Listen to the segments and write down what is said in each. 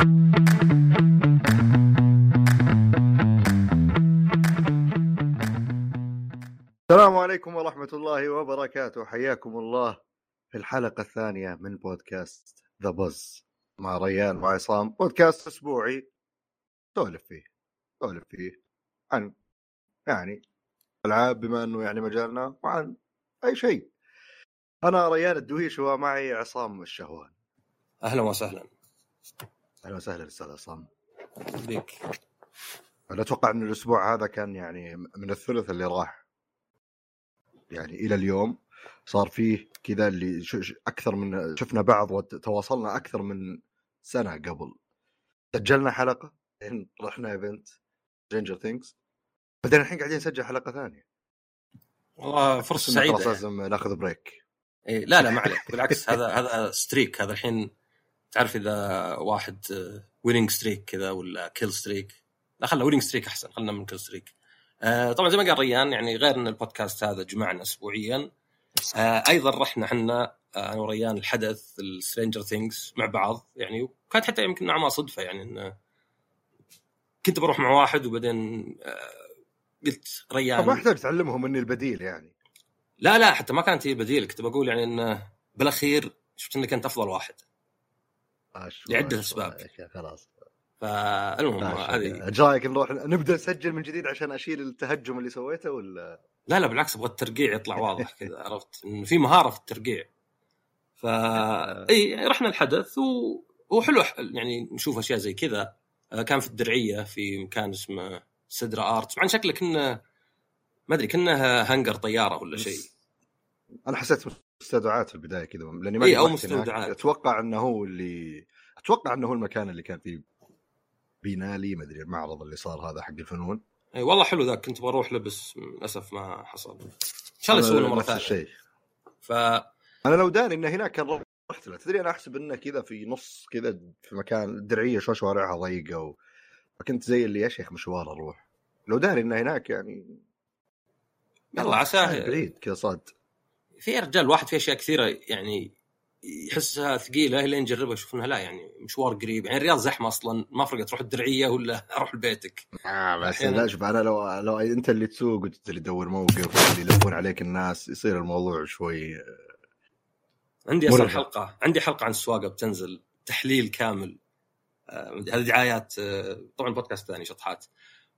السلام عليكم ورحمة الله وبركاته. حياكم الله في الحلقة الثانية من بودكاست ذا بز مع ريان وعصام بودكاست أسبوعي سولف فيه سولف فيه عن يعني ألعاب بما أنه يعني مجالنا وعن أي شيء. أنا ريان الدويش ومعي عصام الشهوان. أهلا وسهلا. أهلا وسهلا أستاذ عصام. بك أنا أتوقع أن الأسبوع هذا كان يعني من الثلث اللي راح؟ يعني إلى اليوم صار فيه كذا اللي أكثر من شفنا بعض وتواصلنا أكثر من سنة قبل. سجلنا حلقة بعدين رحنا event Stranger Things بعدين الحين قاعدين نسجل حلقة ثانية. والله فرصة إنه خلاص سعيده لازم ناخذ break إيه لا لا ما عليك. بالعكس هذا هذا streak هذا الحين تعرف إذا واحد winning streak كذا ولا kill streak لا خلنا winning streak أحسن خلنا من kill streak آه طبعا زي ما قال ريان يعني غير إن البودكاست هذا جمعنا اسبوعيا آه أيضا رحنا إحنا آه، أنا وريان الحدث ال Stranger Things مع بعض يعني وكانت حتى يمكن نوعا ما صدفة يعني انه كنت بروح مع واحد وبعدين آه قلت ريان ما يحتاج تعلمهم إني البديل يعني. لا لا حتى ما كانت هي بديل كنت بقول يعني انه بالأخير شفت إنك أنت أفضل واحد. لعدة أخي خلاص. فالمهم هذه إيش رايك نروح نبدأ نسجل من جديد عشان أشيل التهجم اللي سويته ولا؟ لا لا بالعكس أبغى الترقيع يطلع واضح كذا عرفت؟ في مهارة في الترقيع. ف إي يعني رحنا الحدث و... وحلو يعني نشوف أشياء زي كذا. آه، كان في الدرعية في مكان اسمه سدرا ارت إن شكله كنا ما أدري كنا هنجر طيارة ولا شيء. أنا حسيت مستودعات في البداية كذا لأني ما إيه، هناك. مستودعات. أتوقع إنه هو اللي أتوقع إنه هو المكان اللي كان فيه بينالي ما أدري المعرض اللي صار هذا حق الفنون. اي والله حلو ذاك كنت بروح له بس للأسف ما حصل. إن شاء الله يسوونه مرة نفس ثانية. الشيء. ف أنا لو داري انه هناك كان رحت له. تدري أنا أحسب إنه كذا في نص كذا في مكان الدرعية شو شوارعها ضيقة و... فكنت زي اللي يا شيخ مشوار أروح. لو داري إنه هناك يعني يلا عساه بعيد كذا صاد. في يا رجال الواحد في أشياء كثيرة يعني يحسها ثقيلة لين يجربها يشوف انها لا يعني مشوار قريب. يعني الرياض زحمة أصلا ما فرقت تروح الدرعية ولا أروح لبيتك آه بس أحياناً. لا شوف أنا لو لو أنت اللي تسوق وأنت اللي تدور موقف اللي يلفون عليك الناس يصير الموضوع شوي عندي أصلا. حلقة. عندي حلقة عن السواقة بتنزل تحليل كامل. آه، هذه دعايات آه، طبعا بودكاست ثاني شطحات.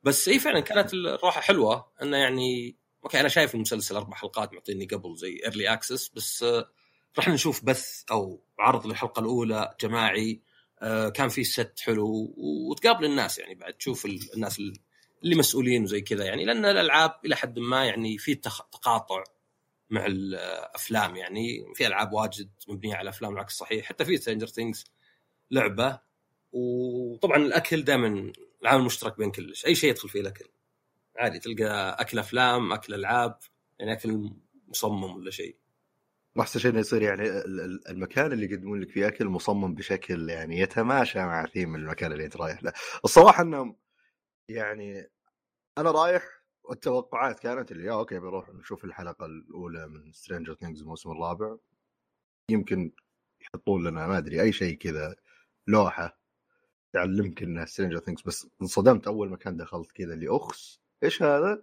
بس إي فعلا كانت الروحه حلوة إنه يعني أوكي أنا شايف المسلسل أربع حلقات معطيني قبل زي early access بس آه، راح نشوف بث أو عرض للحلقة الأولى جماعي آه، كان في set حلو وتقابل الناس يعني بعد تشوف ال- الناس اللي مسؤولين وزي كذا يعني لأن الألعاب إلى حد ما يعني في تقاطع مع الافلام يعني في ألعاب واجد مبنية على افلام العكس صحيح حتى في Stranger Things لعبة وطبعا الأكل دائما العامل المشترك بين كلش أي شيء يدخل فيه الأكل. عادي تلقى أكل أفلام أكل ألعاب يعني أكل مصمم ولا شيء. واحسن شيء إنه يصير يعني ال- ال- المكان اللي يقدمون لك فيه أكل مصمم بشكل يعني يتماشى مع ثيم المكان اللي أنت رايح له. الصراحة إنهم يعني أنا رايح والتوقعات كانت اللي أوكي بروح نشوف الحلقة الأولى من Stranger Things الموسم الرابع. يمكن يحطون لنا ما أدري أي شيء كذا لوحة تعلمك إنها Stranger Things بس انصدمت أول مكان دخلت كذا اللي اخس إيش هذا؟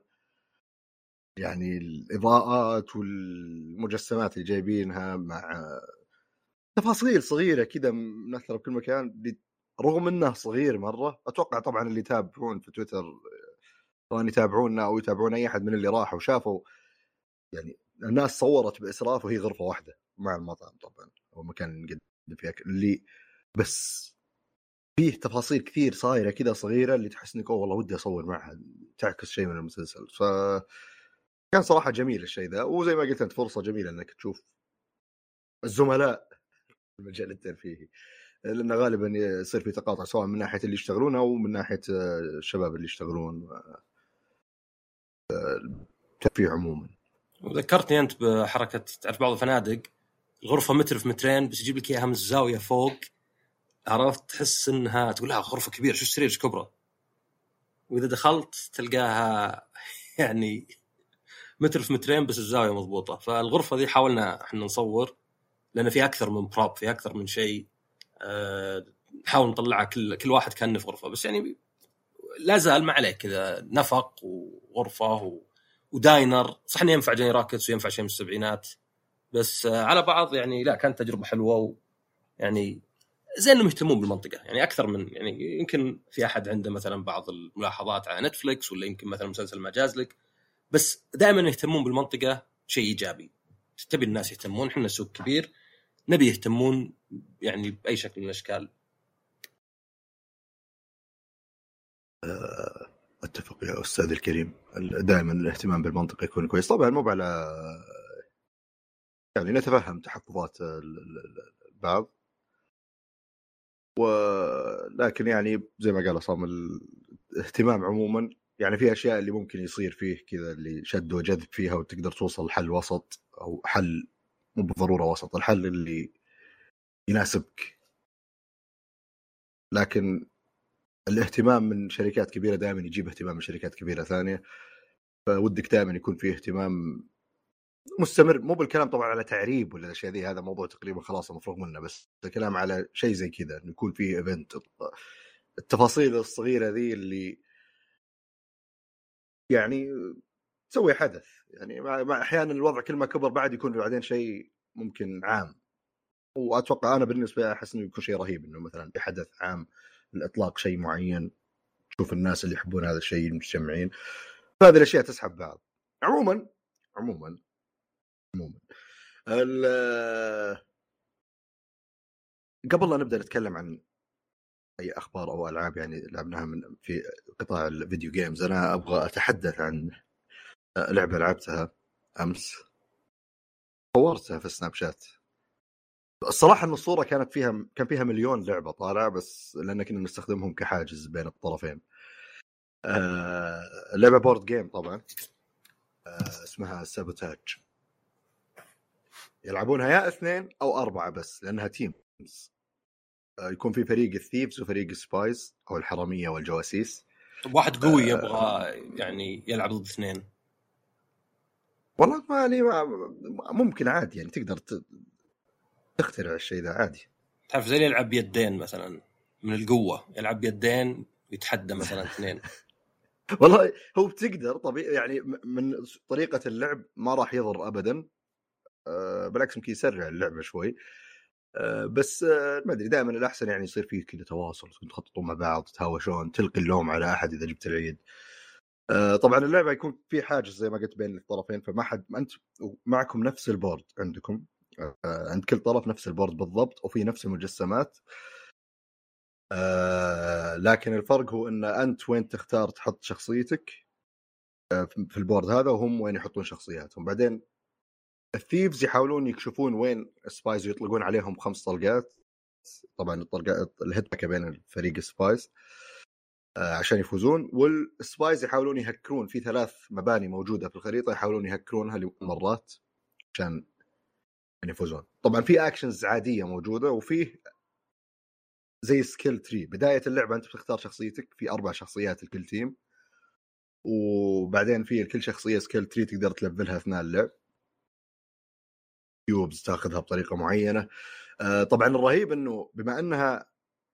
يعني الإضاءات والمجسمات اللي جايبينها مع تفاصيل صغيرة كذا منثره بكل مكان رغم انه صغير مرة أتوقع طبعا اللي يتابعون في تويتر سواء يتابعونا أو يتابعون أي أحد من اللي راحوا وشافوا يعني الناس صورت بإسراف وهي غرفة واحدة مع المطعم طبعا أو مكان اللي فيه اللي بس فيه تفاصيل كثير صايرة كذا صغيرة اللي تحس إنك أوه والله ودي أصور معها تعكس شيء من المسلسل. ف كان صراحة جميل الشيء ذا وزي ما قلت أنت فرصة جميلة إنك تشوف الزملاء في المجال الترفيهي لأنه غالبا يصير في تقاطع سواء من ناحية اللي يشتغلون أو من ناحية الشباب اللي يشتغلون الترفيه عموما. وذكرتني أنت بحركة تعرف بعض الفنادق الغرفه متر في مترين بس يجيب لك إياها من الزاوية فوق. عرفت تحس إنها تقول لها غرفة كبيرة شو السرير كبره وإذا دخلت تلقاها يعني متر في مترين بس الزاوية مضبوطة. فالغرفة ذي حاولنا إحنا نصور لأن في أكثر من prop في أكثر من شيء أه نحاول نطلعها كل كل واحد كأنه في غرفة. بس يعني لا زال ما عليه كذا نفق وغرفة و... و diner. صح إنه ينفع Johnny Rockets وينفع شيء من السبعينات بس آه، على بعض يعني لا كانت تجربة حلوة ويعني زين انهم يهتمون بالمنطقة. يعني أكثر من يعني يمكن في أحد عنده مثلا بعض الملاحظات على Netflix ولا يمكن مثلا مسلسل ما جاز لك بس دائما يهتمون بالمنطقة شيء إيجابي. تبي الناس يهتمون إحنا سوق كبير نبي يهتمون يعني بأي شكل من الأشكال. آه، أتفق يا أستاذ الكريم. دائما الاهتمام بالمنطقة يكون كويس. طبعا مو على يعني نتفهم تحفظات البعض. ولكن يعني زي ما قال عصام الاهتمام عموما يعني في أشياء اللي ممكن يصير فيه كذا اللي شد وجذب فيها وتقدر توصل لحل وسط أو حل مو بالضرورة وسط الحل اللي يناسبك. لكن الاهتمام من شركات كبيرة دائما يجيب اهتمام من شركات كبيرة ثانية فودك دائما يكون في اهتمام مستمر مو بالكلام طبعا على تعريب ولا الاشياء ذي هذا موضوع تقريبا خلاص مفروغ منه بس الكلام على شيء زي كذا إنه يكون في event التفاصيل الصغيرة ذي اللي يعني تسوي حدث. يعني مع أحيانا الوضع كل ما كبر بعد يكون بعدين شيء ممكن عام. وأتوقع أنا بالنسبة لي أحس إنه يكون شيء رهيب إنه مثلا بحدث عام لإطلاق شيء معين تشوف الناس اللي يحبون هذا الشيء مجتمعين فهذه الأشياء تسحب بعض. عموما عموما عموما. قبل لا نبدأ نتكلم عن أي أخبار أو ألعاب يعني لعبناها من في قطاع ال video games أنا أبغى أتحدث عن لعبة لعبتها أمس. صورتها في Snapchat. الصراحة إن الصورة كانت فيها كان فيها مليون لعبة طالعة بس لأن كنا نستخدمهم كحاجز بين الطرفين. آه لعبة board game طبعا. آه اسمها Sabotage يلعبونها يا اثنين أو أربعة بس لأنها teams آه يكون في فريق ال thieves وفريق ال spies أو الحرامية والجواسيس. واحد قوي آه يبغى يعني يلعب ضد اثنين. والله ما يعني ممكن عادي يعني تقدر تخترع الشيء ذا عادي. تعرف زي اللي يلعب بيدين مثلا من القوة يلعب بيدين ويتحدى مثلا اثنين. والله هو بتقدر طبيعي يعني من طريقة اللعب ما راح يضر ابدا. بالعكس يمكن يسرع اللعبة شوي. آه، بس آه، ما أدري دائما الأحسن يعني يصير فيه كذا تواصل تخططون مع بعض تتهاوشون تلقي اللوم على أحد إذا جبت العيد. طبعا اللعبة يكون في حاجز زي ما قلت بين الطرفين فما حد أنت معكم نفس ال board عندكم عند كل طرف نفس ال board بالضبط وفي نفس المجسمات. آه لكن الفرق هو إن أنت وين تختار تحط شخصيتك آه في ال board هذا وهم وين يحطون شخصياتهم. بعدين ال thieves يحاولون يكشفون وين ال spies ويطلقون عليهم خمس طلقات. طبعا الطلقات ال hit بين فريق ال spies آه عشان يفوزون. وال spies يحاولون يهكرون في ثلاث مباني موجودة في الخريطة يحاولون يهكرونها مرات عشان يفوزون. طبعا في actions عادية موجودة وفيه زي skill tree بداية اللعبة أنت بتختار شخصيتك في أربع شخصيات لكل team وبعدين في لكل شخصية skill tree تقدر تلفلها أثناء اللعب. cubes تاخذها بطريقة معينة. آه طبعا الرهيب إنه بما إنها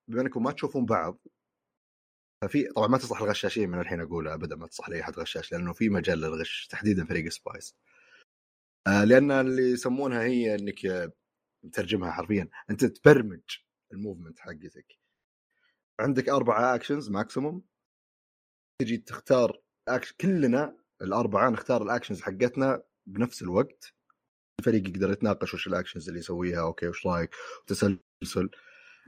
بما إنكم ما تشوفون بعض ففي طبعا ما تصلح الغشاشين من الحين أقولها ابدا ما تصلح لأي احد غشاش لأنه في مجال للغش تحديدا فريق spies. آه لأن اللي يسمونها هي إنك مترجمها حرفيا أنت تبرمج ال movement حقتك. عندك أربع اكشنز ماكسيموم تجي تختار act... كلنا الأربعة نختار ال actions حقتنا بنفس الوقت. الفريق يقدر يتناقش وش ال actions اللي يسويها okay وش رايك وتسلسل.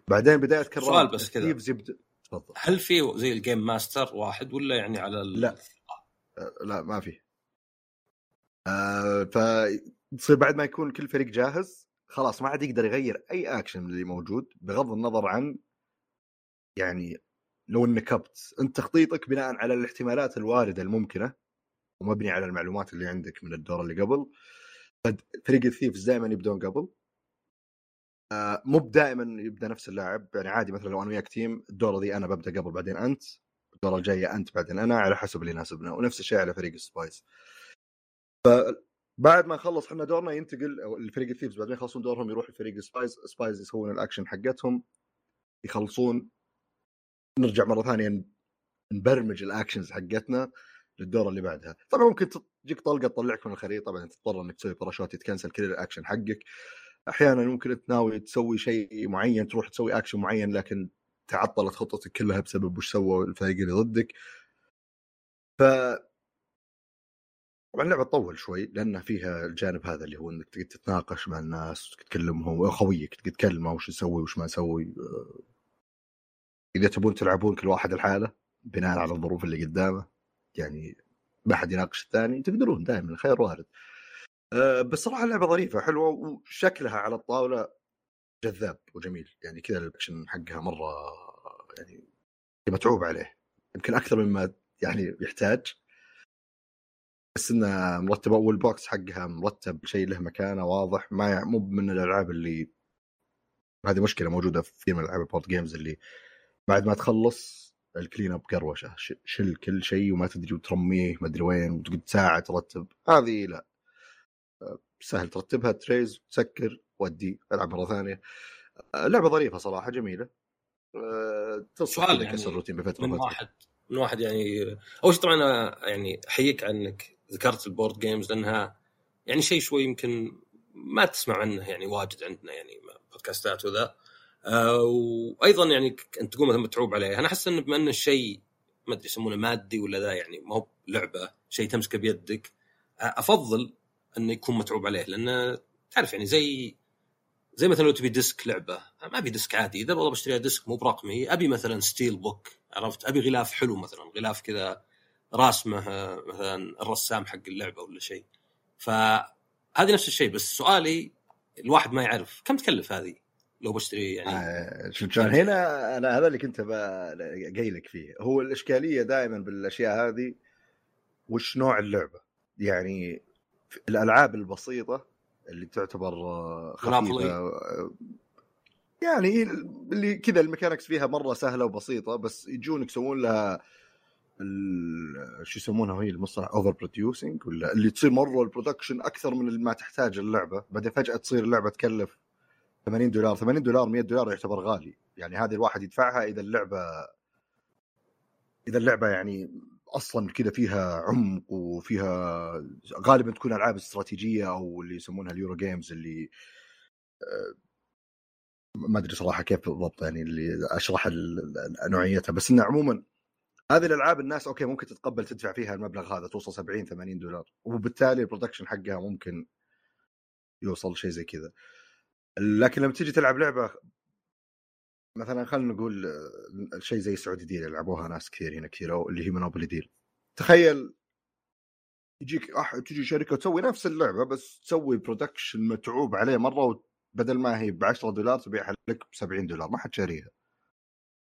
بعدين بداية كرر سؤال بس كذا. يبدا تفضل. هل في زي ال game master واحد ولا يعني على ال... لا. لا ما في. آه فتصير بعد ما يكون كل فريق جاهز خلاص ما عاد يقدر يغير أي اكشن اللي موجود بغض النظر عن يعني لو نكبت أنت تخطيطك بناء على الاحتمالات الواردة الممكنة ومبني على المعلومات اللي عندك من الدور اللي قبل. فريق ال thieves دائما يبدون قبل. آه مو دائما يبدأ نفس اللاعب. يعني عادي مثلا لو أنا وياك team الدوره ذي أنا ببدأ قبل بعدين أنت الدوره الجاية أنت بعدين أنا على حسب اللي يناسبنا. ونفس الشيء على فريق ال spies. بعد ما نخلص إحنا دورنا ينتقل الفريق ال thieves بعدين يخلصون دورهم يروح الفريق spies spies يسوون الأكشن حقتهم. يخلصون. نرجع مرة ثانية نبرمج ال actions حقتنا للدور اللي بعدها. طبعا ممكن تجيك طلقة تطلعك من الخريطة بعدين تضطر إنك تسوي باراشوت يت cancel كل الاكشن حقك. أحيانا ممكن ناوي تسوي شيء معين تروح تسوي اكشن معين لكن تعطلت خطتك كلها بسبب وش سووا الفريق اللي ضدك. ف طبعا اللعبة تطول شوي لأن فيها الجانب هذا اللي هو إنك تتناقش مع الناس تكلمهم خويك تكلمه وش يسوي وش ما يسوي. إذا تبون تلعبون كل واحد لحاله بناء على الظروف اللي قدامه يعني ما حد يناقش الثاني تقدرون دائما خير وارد. أه بس صراحة اللعبة ظريفة حلوة وشكلها على الطاولة جذاب وجميل. يعني كذا الأكشن حقها مرة يعني متعوب عليه. يمكن أكثر مما يعني يحتاج. بس انها مرتبه وال box حقها مرتب شيء له مكانة واضح. ما مو من الألعاب اللي هذه مشكلة موجودة في من العاب ال board games اللي بعد ما تخلص ال clean up قروشه شل كل شيء وما تدري وترميه ما أدري وين وتقعد ساعة ترتب. هذه لا. سهل ترتبها تريز تسكر ودي ألعب مرة ثانية. لعبة ظريفة صراحة جميلة. سؤال يعني الروتين بفترة من واحد من واحد يعني أول شيء طبعا يعني أحييك عنك ذكرت ال board games لأنها يعني شيء شوي يمكن ما تسمع عنه يعني واجد عندنا يعني بودكاستات وذا. آه وأيضا يعني أنت تقول مثلا متعوب عليه أنا أحس انه بما انه الشيء ما أدري يسمونه مادي ولا ذا يعني ما هو لعبة شيء تمسكه بيدك أفضل إنه يكون متعوب عليه. لأنه تعرف يعني زي زي مثلا لو تبي disc لعبة. ما أبي disc عادي. إذا والله بشتري disc مو برقمي أبي مثلا steelbook عرفت؟ أبي غلاف حلو مثلا. غلاف كذا راسمه مثلا الرسام حق اللعبة ولا شيء. فهذه نفس الشيء. بس سؤالي الواحد ما يعرف. كم تكلف هذه؟ لو بشتري يعني. آه شوف هنا أنا هذا اللي كنت قايلك فيه. هو الإشكالية دائما بالأشياء هذه وش نوع اللعبة؟ يعني الألعاب البسيطة اللي تعتبر خفيفة. يعني اللي كذا الميكانكس فيها مرة سهلة وبسيطة بس يجونك يسوون لها شو يسمونها هي المصطلح over producing ولا اللي تصير مرة ال production أكثر من ما تحتاج اللعبة. بعدين فجأة تصير اللعبة تكلف 80 دولار. 80 دولار 100 دولار يعتبر غالي. يعني هذه الواحد يدفعها إذا اللعبة إذا اللعبة يعني أصلا كذا فيها عمق وفيها غالبا تكون ألعاب استراتيجية أو اللي يسمونها ال Euro games اللي ما أدري صراحة كيف بالضبط يعني اللي أشرح نوعيتها. بس إنه عموما هذه الألعاب الناس okay ممكن تتقبل تدفع فيها المبلغ هذا توصل 70 80 دولار. وبالتالي ال production حقها ممكن يوصل شيء زي كذا. لكن لما تيجي تلعب لعبة مثلا خلينا نقول شيء زي سعودي ديل يلعبوها ناس كثير هنا كثير اللي هي مونوبولي ديل. تخيل يجيك أح... تجي شركة تسوي نفس اللعبة بس تسوي production متعوب عليه مرة بدل ما هي ب 10 دولار تبيعها لك ب 70 دولار ما حد شاريها.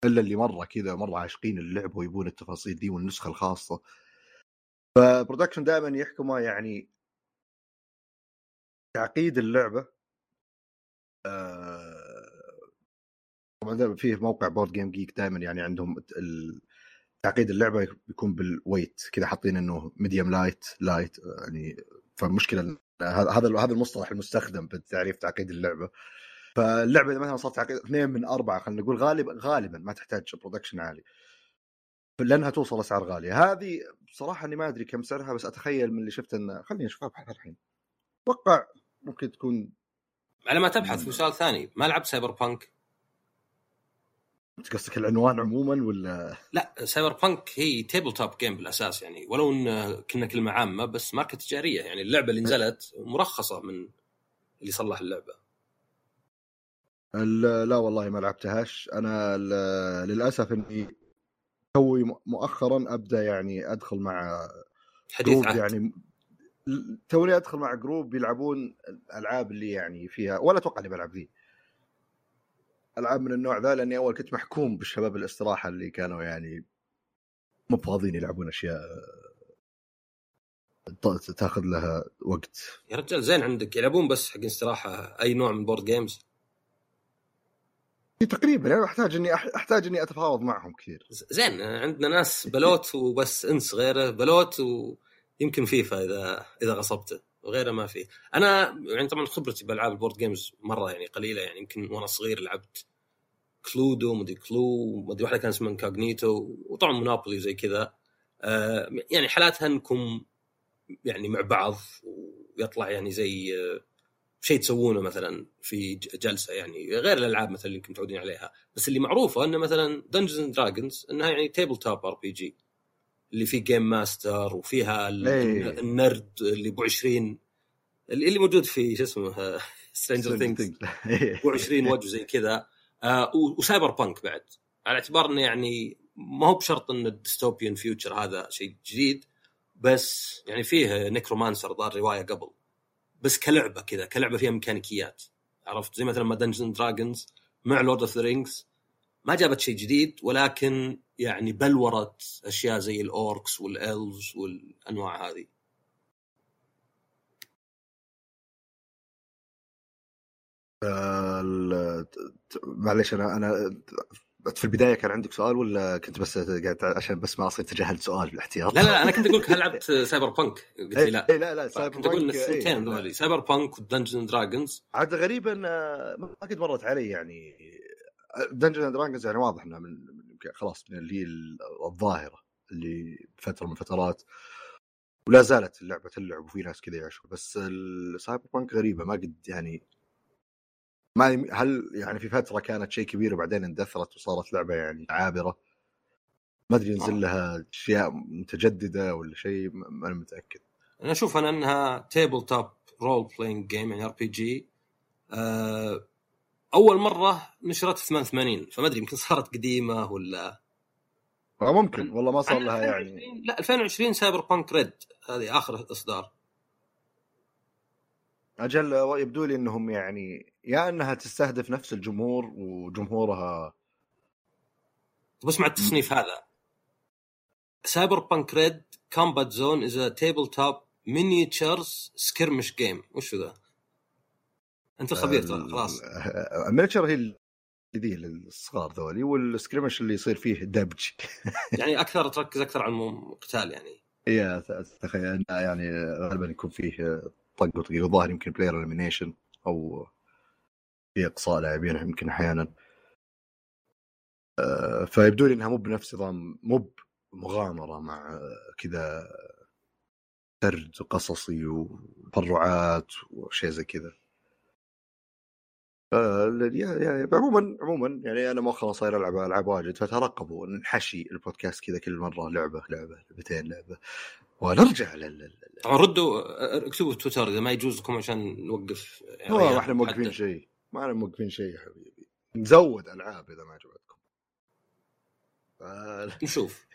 إلا اللي مرة كذا مرة عاشقين اللعبه ويبون التفاصيل دي والنسخة الخاصة. ف production دائما يحكمه يعني تعقيد اللعبة آه، طبعا فيه موقع BoardGameGeek دائما يعني عندهم تعقيد اللعبة بيكون بال weight كذا حاطين إنه medium light light يعني فالمشكلة هذا هذا المصطلح المستخدم بتعريف تعقيد اللعبة. فاللعبة إذا مثلا صارت تعقيد اثنين من أربعة خلينا نقول غالبا غالبا ما تحتاج production عالي. لأنها توصل أسعار غالية. هذه بصراحة إني ما أدري كم سعرها بس أتخيل من اللي شفت انه خليني أشوفها ابحث الحين. أتوقع ممكن تكون على ما تبحث في سؤال ثاني. ما لعبت Cyberpunk؟ قصدك العنوان عموما ولا؟ لا Cyberpunk هي tabletop game بالأساس يعني. ولو إن كنا كلمة عامة بس ماركه تجارية يعني. اللعبة اللي نزلت مرخصة من اللي صلح اللعبة. لا والله ما لعبتهاش. أنا للأسف إني توي مؤخرا أبدأ يعني أدخل مع حديث عهد. يعني توني أدخل مع group يلعبون الألعاب اللي يعني فيها ولا أتوقع إني بلعب ذي. ألعاب من النوع ذا لأني أول كنت محكوم بالشباب الاستراحة اللي كانوا يعني مو فاضيين يلعبون أشياء تاخذ لها وقت. يا رجال زين عندك يلعبون بس حق استراحة أي نوع من board games تقريبا. يعني أحتاج إني أحتاج إني أتفاوض معهم كثير. زين عندنا ناس بلوت وبس إنس غيره بلوت ويمكن فيفا إذا إذا غصبته وغيره ما في. أنا يعني طبعا خبرتي بألعاب ال board games مرة يعني قليلة يعني يمكن وأنا صغير لعبت Cluedo مدري Clue مدري واحدة كان اسمها Incognito وطبعا مونوبولي وزي كذا. آه، يعني حالاتها إنكم يعني مع بعض ويطلع يعني زي آه، شيء تسوونه مثلا في جلسة يعني غير الألعاب مثلا اللي يمكن متعودين عليها. بس اللي معروفة إنه مثلا Dungeons and Dragons إنها يعني tabletop RPG اللي فيه game master وفيها إيه. النرد اللي ابو 20 اللي موجود في شو اسمه Stranger Things ابو 20 وجه زي كذا. آه و Cyberpunk بعد. على اعتبار إنه يعني ما هو بشرط إن ال dystopian future هذا شيء جديد بس يعني فيه Neuromancer ظهر رواية قبل. بس كلعبة كذا كلعبة فيها ميكانيكيات. عرفت؟ زي مثلا ما Dungeon Dragons مع Lord of the Rings ما جابت شيء جديد ولكن يعني بلورت أشياء زي ال orcs وال elves والأنواع هذه معليش أنا أنا في البداية كان عندك سؤال ولا كنت بس قاعد عشان بس ما أصير تجاهلت سؤال بالاحتياط لا لا أنا كنت أقول لك هل لعبت Cyberpunk؟ قلت لي لا اي لا لا سايبر كنت أقول بانك، إيه،. ذولي Cyberpunk و Dungeon Dragons عاد غريبا آه، ما قد مرت علي يعني Dungeon and Dragons يعني واضح إنها من خلاص من اللي هي الظاهرة اللي بفتره من الفترات. ولا زالت اللعبة تلعب وفي ناس كذا يعيشوا بس ال Cyberpunk غريبة ما قد يعني ما يم- هل يعني في فترة كانت شيء كبير وبعدين اندثرت وصارت لعبة يعني عابرة؟ ما أدري ينزل لها أشياء متجددة ولا شيء ما ما أنا متأكد. أنا أشوف أنا أنها tabletop role-playing game يعني RPG أول مرة نشرت في 88 فما أدري يمكن صارت قديمة ولا آه، ممكن. والله ما صار لها 2020 يعني لا 2020 Cyberpunk Red هذه آخر إصدار. أجل يبدو لي إنهم يعني يا إنها تستهدف نفس الجمهور وجمهورها. بس مع التصنيف هذا. Cyberpunk Red Combat Zone is tabletop miniatures skirmish game. وش ذا؟ أنت خبير ترى خلاص. ال miniature هي اللي ذي الصغار ذولي وال skirmish اللي يصير فيه دبج يعني أكثر تركز أكثر على القتال يعني. يا تخيل يعني غالبا يكون فيه طق وطقيق الظاهر يمكن player elimination أو في إقصاء لاعبين يمكن أحيانا. آه، فيبدو لي إنها مو بنفس نظام مو مغامره مع آه، كذا سرد قصصي وتفرعات وشيء زي كذا. يا- يا- عموما عموما يعني أنا مؤخرا صاير ألعب العاب واجد فترقبوا نحشي البودكاست كذا كل مرة لعبة لعبة لعبتين لعبة. ونرجع لل طبعا ردوا اكتبوا في تويتر إذا ما يجوز لكم عشان نوقف يعني والله إحنا موقفين. شيء ما إحنا موقفين شيء يا حبيبي. نزود ألعاب إذا ما عجبتكم. آه، نشوف.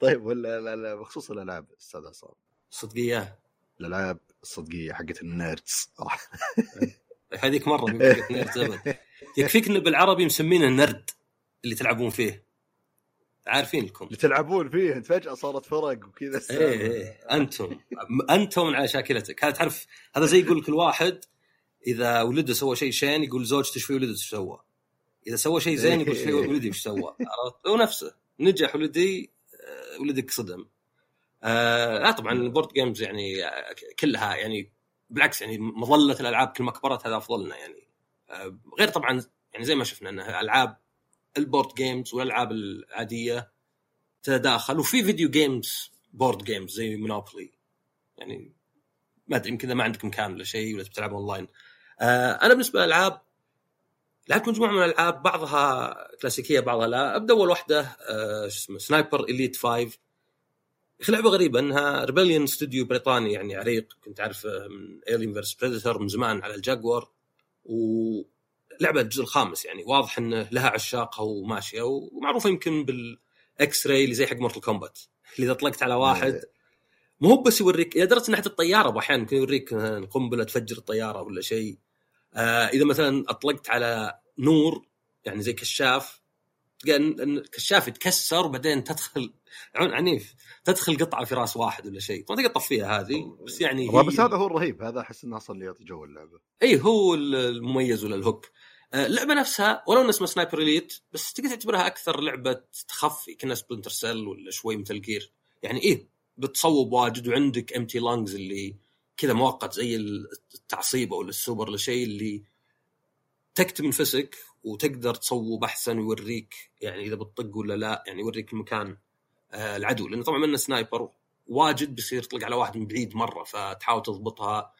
طيب ولا لا لا بخصوص الألعاب أستاذ عصام. صدقية. الألعاب الصدقية حقت النيردز هذيك مرة زمن يكفيك انه بالعربي مسمينه نرد اللي تلعبون فيه. عارفين لكم اللي تلعبون فيه فجأة صارت فرق وكذا إيه إيه أنتم. أنتم على شاكلتك. هذا تعرف هذا زي يقول لك الواحد إذا ولده سوى شيء شين يقول زوجته إيش في ولده إيش سوى. إذا سوى شيء زين يقول في ولدي إيش سوى. عرفت؟ هو نفسه. نجح ولدي ولدك صدم. آه لا طبعا ال board games يعني كلها يعني بالعكس يعني مظلة الألعاب كل ما كبرت هذا افضل لنا يعني. آه غير طبعا يعني زي ما شفنا انها ألعاب ال board games والألعاب العادية تتداخل وفي video games board games زي Monopoly يعني ما أدري يمكن إذا ما عندك مكان ولا شيء ولا تلعب أونلاين. آه أنا بالنسبة للألعاب لعبت مجموعة من الألعاب بعضها كلاسيكية بعضها لا. أبدأ أول واحدة آه شو اسمه Sniper Elite 5 يا أخي لعبة غريبة إنها Rebellion استوديو بريطاني يعني عريق. كنت عارفه من Alien versus Predator من زمان على الجاكور. ولعبة الجزء الخامس يعني واضح انه لها عشاقها وماشية. ومعروفة يمكن بال X-ray اللي زي حق Mortal Kombat اللي إذا طلقت على واحد. مو هو بس يوريك إلى درجه حتى الطيارة أحيانا يمكن يوريك قنبلة تفجر الطيارة ولا شيء. آه إذا مثلا أطلقت على نور يعني زي كشاف الكشاف يتكسر وبعدين تدخل عن- عنيف تدخل قطعة في راس واحد ولا شيء. طبعا تقدر تطفيها هذه بس يعني هي- بس هذا هو الرهيب. هذا أحس إنه أصلا يعطي جو اللعبة. اي هو المميز ولا ال hook آه، اللعبة نفسها ولو إنها اسمها Sniper Elite بس تقدر تعتبرها أكثر لعبة تخفي. كنا Splinter Cell ولا شوي Metal Gear يعني إيه بتصوب واجد وعندك empty lungs اللي كذا مؤقت زي التعصيبه ولا السوبر ولا شيء اللي تكتم نفسك وتقدر تصوب أحسن ويوريك يعني إذا بتطق ولا لا يعني يوريك المكان آه، العدو. لأنه طبعا من sniper واجد بيصير يطلق على واحد من بعيد مرة فتحاول تضبطها.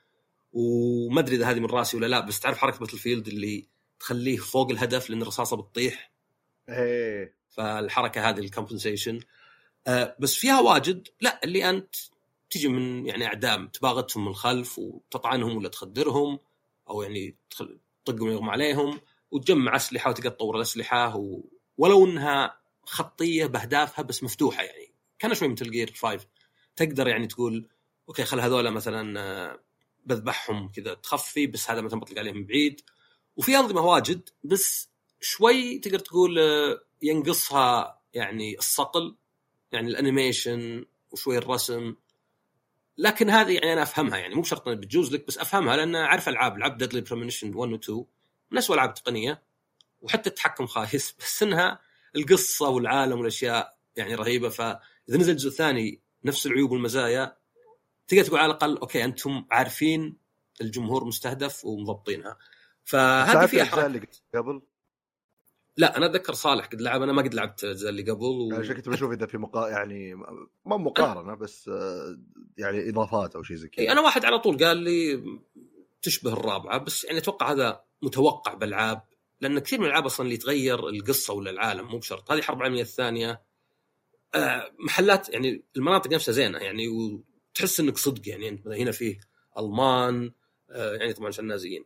وما أدري إذا هذه من رأسي ولا لا بس تعرف حركة Battlefield اللي تخليه فوق الهدف لأن الرصاصة بتطيح؟ إيه. فالحركة هذه ال compensation آه بس فيها واجد. لا اللي أنت تجي من يعني إعدام تباغتهم من الخلف وتطعنهم ولا تخدرهم أو يعني تطقهم يغمى عليهم. وتجمع أسلحة وتقدر تطور الأسلحة و... ولو إنها خطية بأهدافها بس مفتوحة يعني. كان شوي Metal Gear 5 تقدر يعني تقول okay خل هذول مثلا آه، بذبحهم كذا تخفي بس هذا مثلا بطلق عليهم من بعيد. وفي أنظمة واجد بس شوي تقدر تقول آه، ينقصها يعني الصقل يعني ال animation وشوي الرسم. لكن هذه يعني أنا أفهمها يعني مو بشرط إنها بتجوز لك بس أفهمها لأن أعرف ألعاب لعبت Deadly Premonition 1 و 2 من اسوء العاب تقنيه وحتى التحكم خايس بس إنها القصة والعالم والأشياء يعني رهيبة. فإذا نزل الجزء الثاني نفس العيوب والمزايا تقدر تقول على الأقل أوكي أنتم عارفين الجمهور مستهدف ومضبطينها. فهذه فيها حركة. قبل؟ لا أنا أتذكر صالح قد لعب أنا ما قد لعبت الأجزاء اللي قبل و... عشان كنت بشوف إذا في مقا... يعني ما مقارنة بس يعني إضافات أو شيء زي كذا. أنا واحد على طول قال لي تشبه الرابعة بس يعني أتوقع هذا متوقع بالألعاب لأن كثير من الألعاب أصلا اللي تغير القصة ولا العالم مو بشرط. هذه حرب العالمية الثانية. آه، محلات يعني المناطق نفسها زينة يعني وتحس إنك صدق يعني إنت هنا فيه ألمان آه، يعني طبعا عشان النازيين.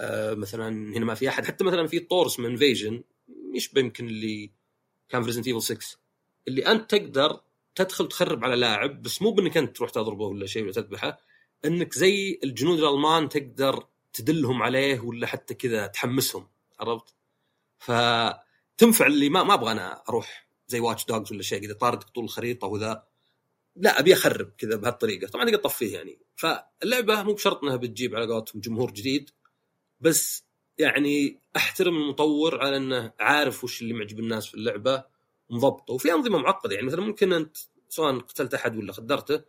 آه، مثلا هنا ما في أحد حتى مثلا في طور اسمه invasion يشبه يمكن اللي كان في Resident Evil 6 اللي أنت تقدر تدخل تخرب على لاعب بس مو بإنك أنت تروح تضربه ولا شيء ولا تذبحه. انك زي الجنود الالمان تقدر تدلهم عليه ولا حتى كذا تحمسهم عرفت؟ فتنفع اللي ما ما أبغى أنا أروح زي واتش دوجز ولا شيء إذا طاردك طول الخريطة وذا. لا أبي أخرب كذا بهالطريقة. طبعا تقدر تطفيه يعني. فاللعبة مو بشرط إنها بتجيب على قولتهم جمهور جديد بس يعني أحترم المطور على إنه عارف وش اللي معجب الناس في اللعبة مضبطه وفي أنظمة معقدة يعني مثلا ممكن أنت سواء قتلت أحد ولا خدرته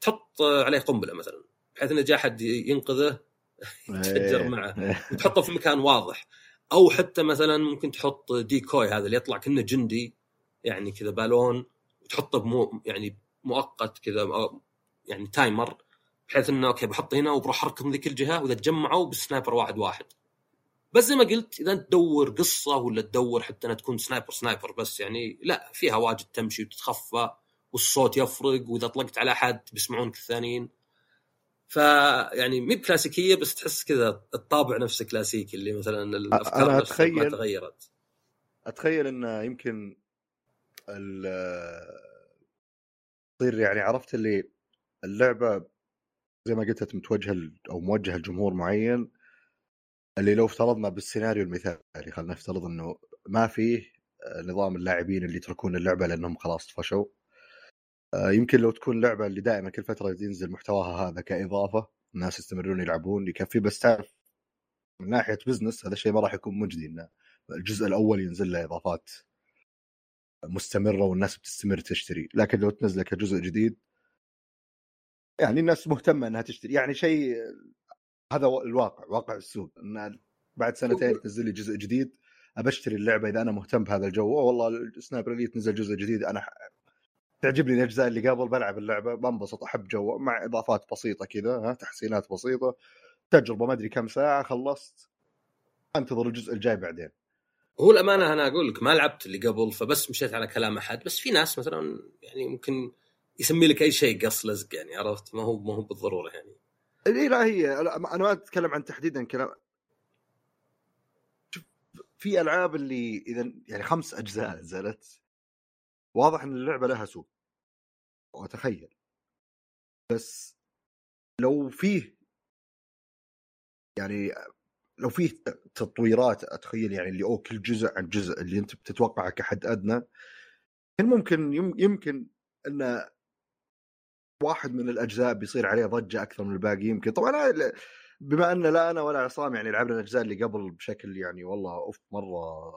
تحط عليه قنبلة مثلا. بحيث انه جاء أحد ينقذه تفجر إيه. معه. وتحطه في مكان واضح. أو حتى مثلا ممكن تحط decoy هذا اللي يطلع كأنه جندي يعني كذا بالون وتحطه بمو يعني مؤقت كذا يعني timer بحيث إنه okay بحط هنا وبروح أركض من ذيك الجهة وإذا تجمعوا بال sniper واحد واحد. بس زي ما قلت إذا انت تدور قصة ولا تدور حتى إنها تكون sniper sniper بس يعني لا فيها واجد تمشي وتتخفى والصوت يفرق وإذا طلقت على أحد بيسمعونك الثانيين. فيعني مي بكلاسيكيه بس تحس كذا الطابع نفسه كلاسيكي اللي مثلا الافكار أنا اتخيل ما تغيرت. أتخيل انه يمكن تصير يعني عرفت اللي اللعبة زي ما قلت متوجهة أو موجهة لجمهور معين اللي لو افترضنا بالسيناريو المثالي خلينا نفترض إنه ما فيه نظام اللاعبين اللي يتركون اللعبة لأنهم خلاص طفشوا يمكن لو تكون لعبة اللي دائما كل فترة ينزل محتواها هذا كإضافة الناس يستمرون يلعبون يكفي بس تعرف من ناحية بزنس هذا الشيء ما راح يكون مجدي إنه الجزء الأول ينزل له إضافات مستمرة والناس بتستمر تشتري. لكن لو تنزله كجزء جديد يعني الناس مهتمة إنها تشتري. يعني شيء هذا الواقع واقع السوق. إن بعد سنتين تنزل لي جزء جديد ابشتري اللعبة إذا أنا مهتم بهذا الجو. والله ال Sniper Elite نزل جزء جديد أنا تعجبني الأجزاء اللي قبل بلعب اللعبة بنبسط أحب جو مع إضافات بسيطة كذا ها تحسينات بسيطة. تجربة ما أدري كم ساعة خلصت. أنتظر الجزء الجاي بعدين. هو الأمانة أنا أقول لك ما لعبت اللي قبل فبس مشيت على كلام أحد. بس في ناس مثلا يعني ممكن يسمي لك أي شيء قص لزق يعني عرفت؟ ما هو ما هو بالضرورة يعني. إي لا هي أنا ما أتكلم عن تحديدا كلام. في ألعاب اللي إذا يعني خمس أجزاء نزلت واضح إن اللعبة لها سوق. واتخيل بس لو فيه يعني لو فيه تطويرات أتخيل يعني اللي أو كل جزء عن جزء اللي أنت بتتوقعه كحد أدنى كان ممكن يمكن انه واحد من الأجزاء بيصير عليه ضجة أكثر من الباقي يمكن. طبعا بما إن لا أنا ولا عصام يعني لعبنا الأجزاء اللي قبل بشكل يعني والله أوف مرة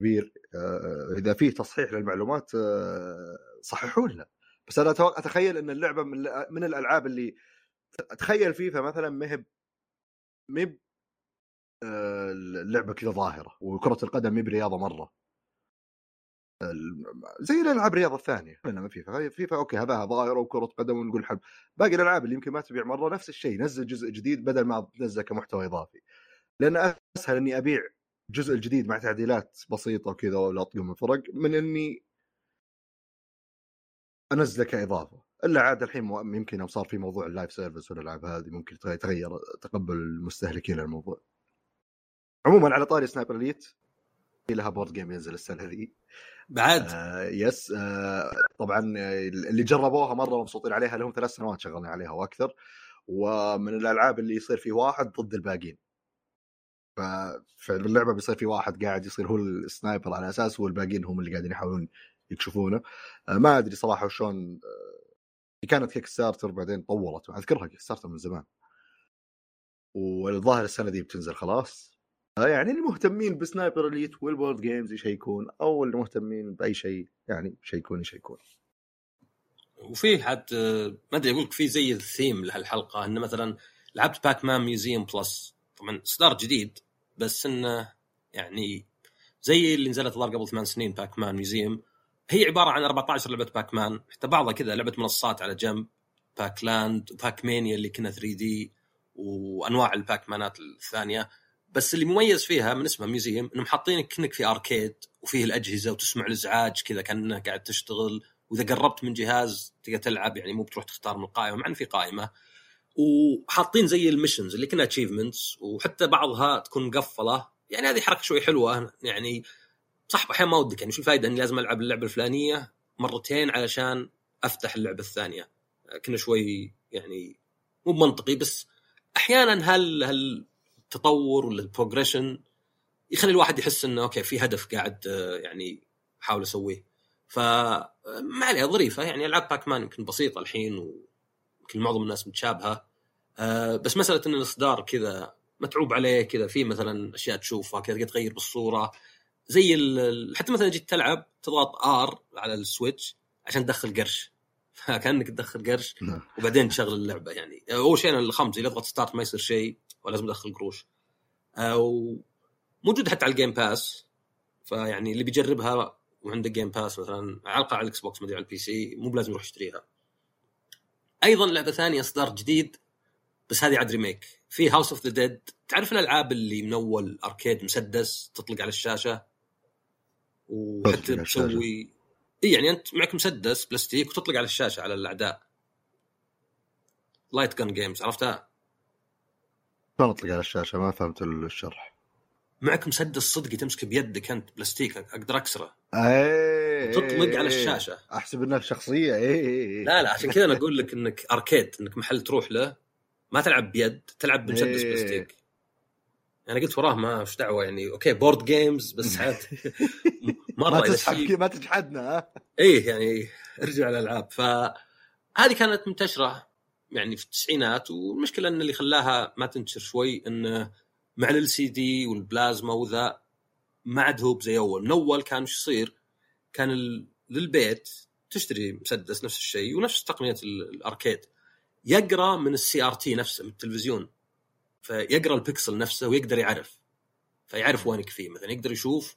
كبير آه، إذا فيه تصحيح للمعلومات آه، صححوا لنا بس أنا أتخيل إن اللعبة من, من الألعاب اللي أتخيل فيفا مثلا مهب مب آه، اللعبه كذا ظاهرة وكرة القدم مي برياضة مرة. زي الألعاب الرياضة الثانية ما FIFA. FIFA okay هذا ظاهرة وكرة قدم ونقول حب باقي الألعاب اللي يمكن ما تبيع مرة نفس الشيء نزل جزء جديد بدل ما تنزل كمحتوى إضافي. لأن أسهل إني أبيع الجزء الجديد مع تعديلات بسيطة وكذا ولا أطقم من فرق من إني انزله كإضافة. إلا عاد الحين يمكن يوم صار في موضوع ال live service والالعاب هذه ممكن يتغير- تقبل المستهلكين للموضوع. عموما على طاري Sniper Elite في لها board game ينزل السنة ذي. بعد؟ آه yes. آه طبعا آه، اللي جربوها مرة مبسوطين عليها لهم ثلاث سنوات شغالين عليها وأكثر. ومن الألعاب اللي يصير في واحد ضد الباقيين. فاللعبة بيصير في واحد قاعد يصير هو ال sniper على أساس والباقيين هم اللي قاعدين يحاولون يكشفونه. آه ما أدري صراحة وشون آه كانت Kickstarter بعدين طورت أذكرها Kickstarter من زمان. والظاهر السنة دي بتنزل خلاص. آه يعني المهتمين ب Sniper Elite وال board games يشيكون أو المهتمين بأي شيء يعني يشيكون يشيكون وفي حد ما أدري أقول لك في زي الثيم لهالحلقة إنه مثلا لعبت Pac-Man Museum Plus طبعا اصدار جديد بس إنه يعني زي اللي نزلت الظاهر قبل ثمان سنين Pac-Man Museum هي عبارة عن 14 لعبة Pac-Man حتى بعضها كذا لعبة منصات على جنب. Pac-Land و Pac-Mania اللي كنا 3 D وأنواع ال Pac-Man ات الثانية. بس اللي مميز فيها من اسمها museum إنهم حاطينك كأنك في arcade وفيه الأجهزة وتسمع الإزعاج كذا كانك قاعد تشتغل. وإذا قربت من جهاز تقدر تلعب يعني مو بتروح تختار من القائمة مع ان في قائمة. وحاطين زي ال missions اللي كنا achievements وحتى بعضها تكون مقفلة. يعني هذه حركة شوي حلوة يعني صح أحيانا ما ودك يعني شو الفائده إني لازم ألعب اللعبة الفلانية مرتين علشان أفتح اللعبة الثانية. كنا شوي يعني مو منطقي بس أحيانا هل هل التطور ولا ال progression يخلي الواحد يحس إنه okay في هدف قاعد يعني أحاول أسويه. ف ما عليها ظريفة. يعني ألعاب Pac-Man يمكن بسيطة الحين ويمكن معظم الناس متشابهة. آه، بس مسألة إن الإصدار كذا متعوب عليه كذا في مثلا أشياء تشوفها كذا تغير بالصورة. زي ال- حتى مثلا جيت تلعب تضغط R على السويتش عشان تدخل قرش. فكأنك تدخل قرش وبعدين تشغل اللعبة يعني. أول شيء أنا الخمس إذا اضغط start ما يصير شيء ولازم أدخل قروش. أو موجود حتى على ال Game Pass فيعني اللي بيجربها وعنده Game Pass مثلا الأقل على ال Xbox ما على ال PC مو بلازم يروح يشتريها. أيضا لعبة ثانية اصدار جديد بس هذه عاد remake في House of the Dead تعرف الألعاب اللي من أول arcade مسدس تطلق على الشاشة؟ وحتى تطلق على الشاشة. تسوي إي يعني أنت معك مسدس بلاستيك وتطلق على الشاشة على الأعداء. light gun games عرفتها شلون اطلق على الشاشة ما فهمت الشرح. معك مسدس صدقي تمسكه بيدك أنت بلاستيك أقدر أكسره. إيه. تطلق على الشاشة. أحسب انها شخصية إيه إيه إيه. لا لا عشان كذا أنا أقول لك إنك arcade إنك محل تروح له. ما تلعب بيد تلعب بمسدس إيه. بلاستيك. أنا قلت وراه ما وش دعوة يعني okay board games بس عاد. مره ما تسحب ما تجحدنا ها؟ إيه يعني ارجع الالعاب فهذه كانت منتشرة يعني في التسعينات والمشكلة إن اللي خلاها ما تنتشر شوي انه مع LCD والبلازما وذا ما عاد هو زي أول. من أول كان وش يصير؟ كان ال- للبيت تشتري مسدس نفس الشيء ونفس تقنية ال- ال arcade. يقرأ من ال CRT نفسه من التلفزيون. فيقرأ البكسل نفسه ويقدر يعرف فيعرف وينك فيه مثلا يقدر يشوف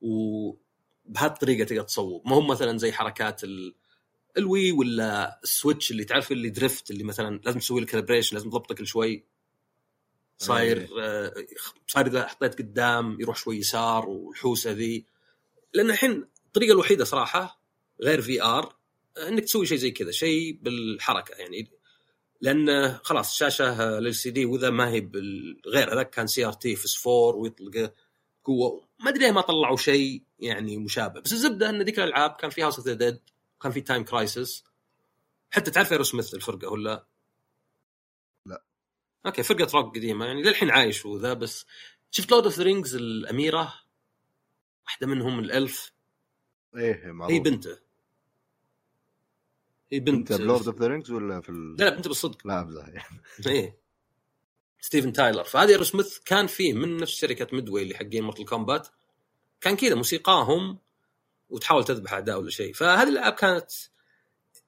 وبهالطريقه تقدر تصوب. ما هم مثلا زي حركات ال... ال Wii ولا السويتش اللي تعرف اللي drift اللي مثلا لازم تسوي له calibration لازم تضبطه كل شوي. صاير آه، صاير إذا حطيت قدام يروح شوي يسار والحوسة ذي. لأن الحين الطريقة الوحيدة صراحة غير في ار إنك تسوي شيء زي كذا شيء بالحركة يعني. لأن خلاص الشاشة لل سي دي واذا ما هي بالغير هذاك كان سي ار تي في 4 ويطلق قوة ما أدري ليه ما طلعوا شيء يعني مشابه. بس الزبدة إن ذيك الألعاب كان في هاوس اوف ذا ديد كان في تايم كرايسس حتى تعرف ايرو سميث الفرقة ولا؟ لا. أوكي فرقة روك قديمة. يعني للحين عايش وذا بس شفت لورد اوف ذا رينجز الأميرة؟ واحدة منهم الألف. إيه معروف. هي بنته. هي بنت أنت ب Lord of the Rings ولا في ال... لا لا بنته بالصدق. لا امزح يعني إيه. ستيفن تايلر. فهذه Aerosmith كان فيه من نفس شركة ميدوي اللي حقين Mortal Kombat كان كذا موسيقاهم وتحاول تذبح أعداء ولا شيء. فهذه الألعاب كانت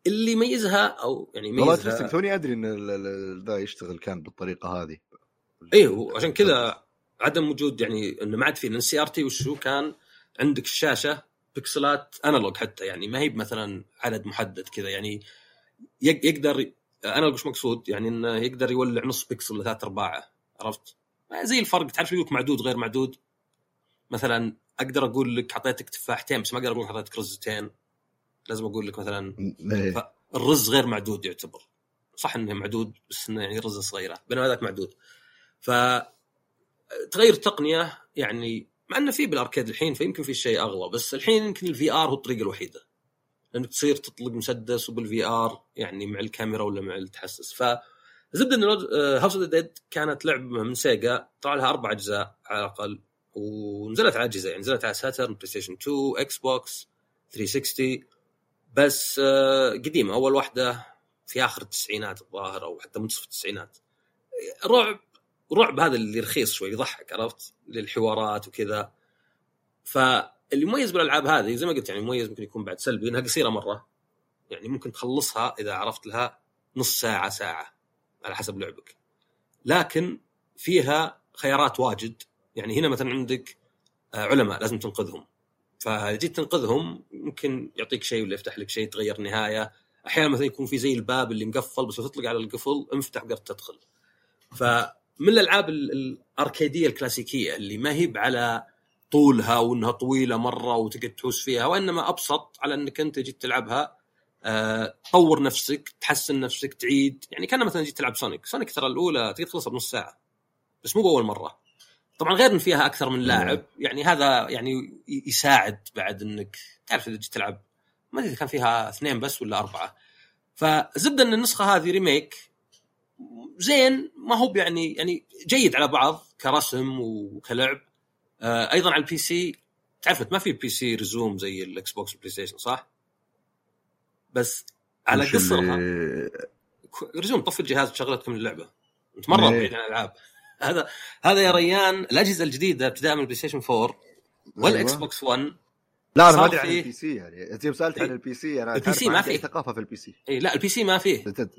اللي يميزها أو يعني والله يميزها interesting توني أدري إن ذا يشتغل كان بالطريقة هذه. إيه وعشان كذا عدم وجود يعني إنه ما عاد في لأن ال CRT وشو كان عندك الشاشة بكسلات analog حتى يعني ما هي مثلا عدد محدد كذا يعني يق- يقدر analog وش مقصود؟ يعني إنه يقدر يولع نص بكسل لثلاث أرباعه عرفت؟ زي الفرق تعرف يقول لك معدود غير معدود مثلا أقدر أقول لك اعطيتك تفاحتين بس ما أقدر أقول لك اعطيتك رزتين لازم أقول لك مثلا. الرز غير معدود يعتبر صح إنه معدود بس إنه يعني رزه صغيرة بينما هذاك معدود ف تغير التقنيه يعني مع إنه في بال arcade الحين فيمكن في شيء أغلى بس الحين يمكن ال VR هو الطريقة الوحيدة. لانك تصير تطلق مسدس وبال VR يعني مع الكاميرا ولا مع التحسس. ف زبدة إن House of Dead كانت لعبة من سيجا طلع لها أربع أجزاء على الأقل ونزلت على أجهزة يعني نزلت على ساترن PlayStation 2 Xbox 360 بس آه، قديمة. أول واحدة في آخر التسعينات الظاهر أو حتى منتصف التسعينات. رعب رعب هذا اللي رخيص شوي يضحك عرفت؟ للحوارات وكذا. فاللي مميز بالألعاب هذه زي ما قلت يعني مميز ممكن يكون بعد سلبي إنها قصيرة مرة. يعني ممكن تخلصها إذا عرفت لها نص ساعة ساعة على حسب لعبك. لكن فيها خيارات واجد. يعني هنا مثلا عندك آه، علماء لازم تنقذهم. فجيت تنقذهم ممكن يعطيك شيء ولا يفتح لك شيء تغير نهاية. أحيانا مثلا يكون في زي الباب اللي مقفل بس لو تطلق على القفل انفتح قدرت تدخل. فمن الألعاب ال- الأركيدية الكلاسيكية اللي ما هي على طولها وإنها طويلة مرة وتقعد تحوس فيها وإنما أبسط على إنك أنت جيت تلعبها آه، تطور نفسك تحسن نفسك تعيد. يعني كان مثلا جيت تلعب سونيك. سونيك ترى الأولى تقدر تخلصها بنص ساعة بس مو بأول مرة. طبعا غير إن فيها أكثر من لاعب يعني هذا يعني يساعد بعد إنك تعرف إذا جيت تلعب. ما أدري إذا كان فيها اثنين بس ولا أربعة. فزبده إن النسخة هذه remake زين ما هو يعني يعني جيد على بعض كرسم وكلعب آه أيضا على ال PC تعرف أنت ما في PC resume زي ال Xbox وال PlayStation صح؟ بس على قصرها اللي- رزوم طفي الجهاز وشغلت من اللعبة انت مره إيه. بعيد عن الالعاب هذا هذا يا ريان الأجهزة الجديدة ابتداء من البلاي ستيشن 4 والإكس. بوكس 1 لا أنا ما أدري عن البي سي يعني. أنت يوم سألت عن إيه. البي سي أنا البي سي ما فيه. ثقافة في البي سي اي لا البي سي ما فيه تد-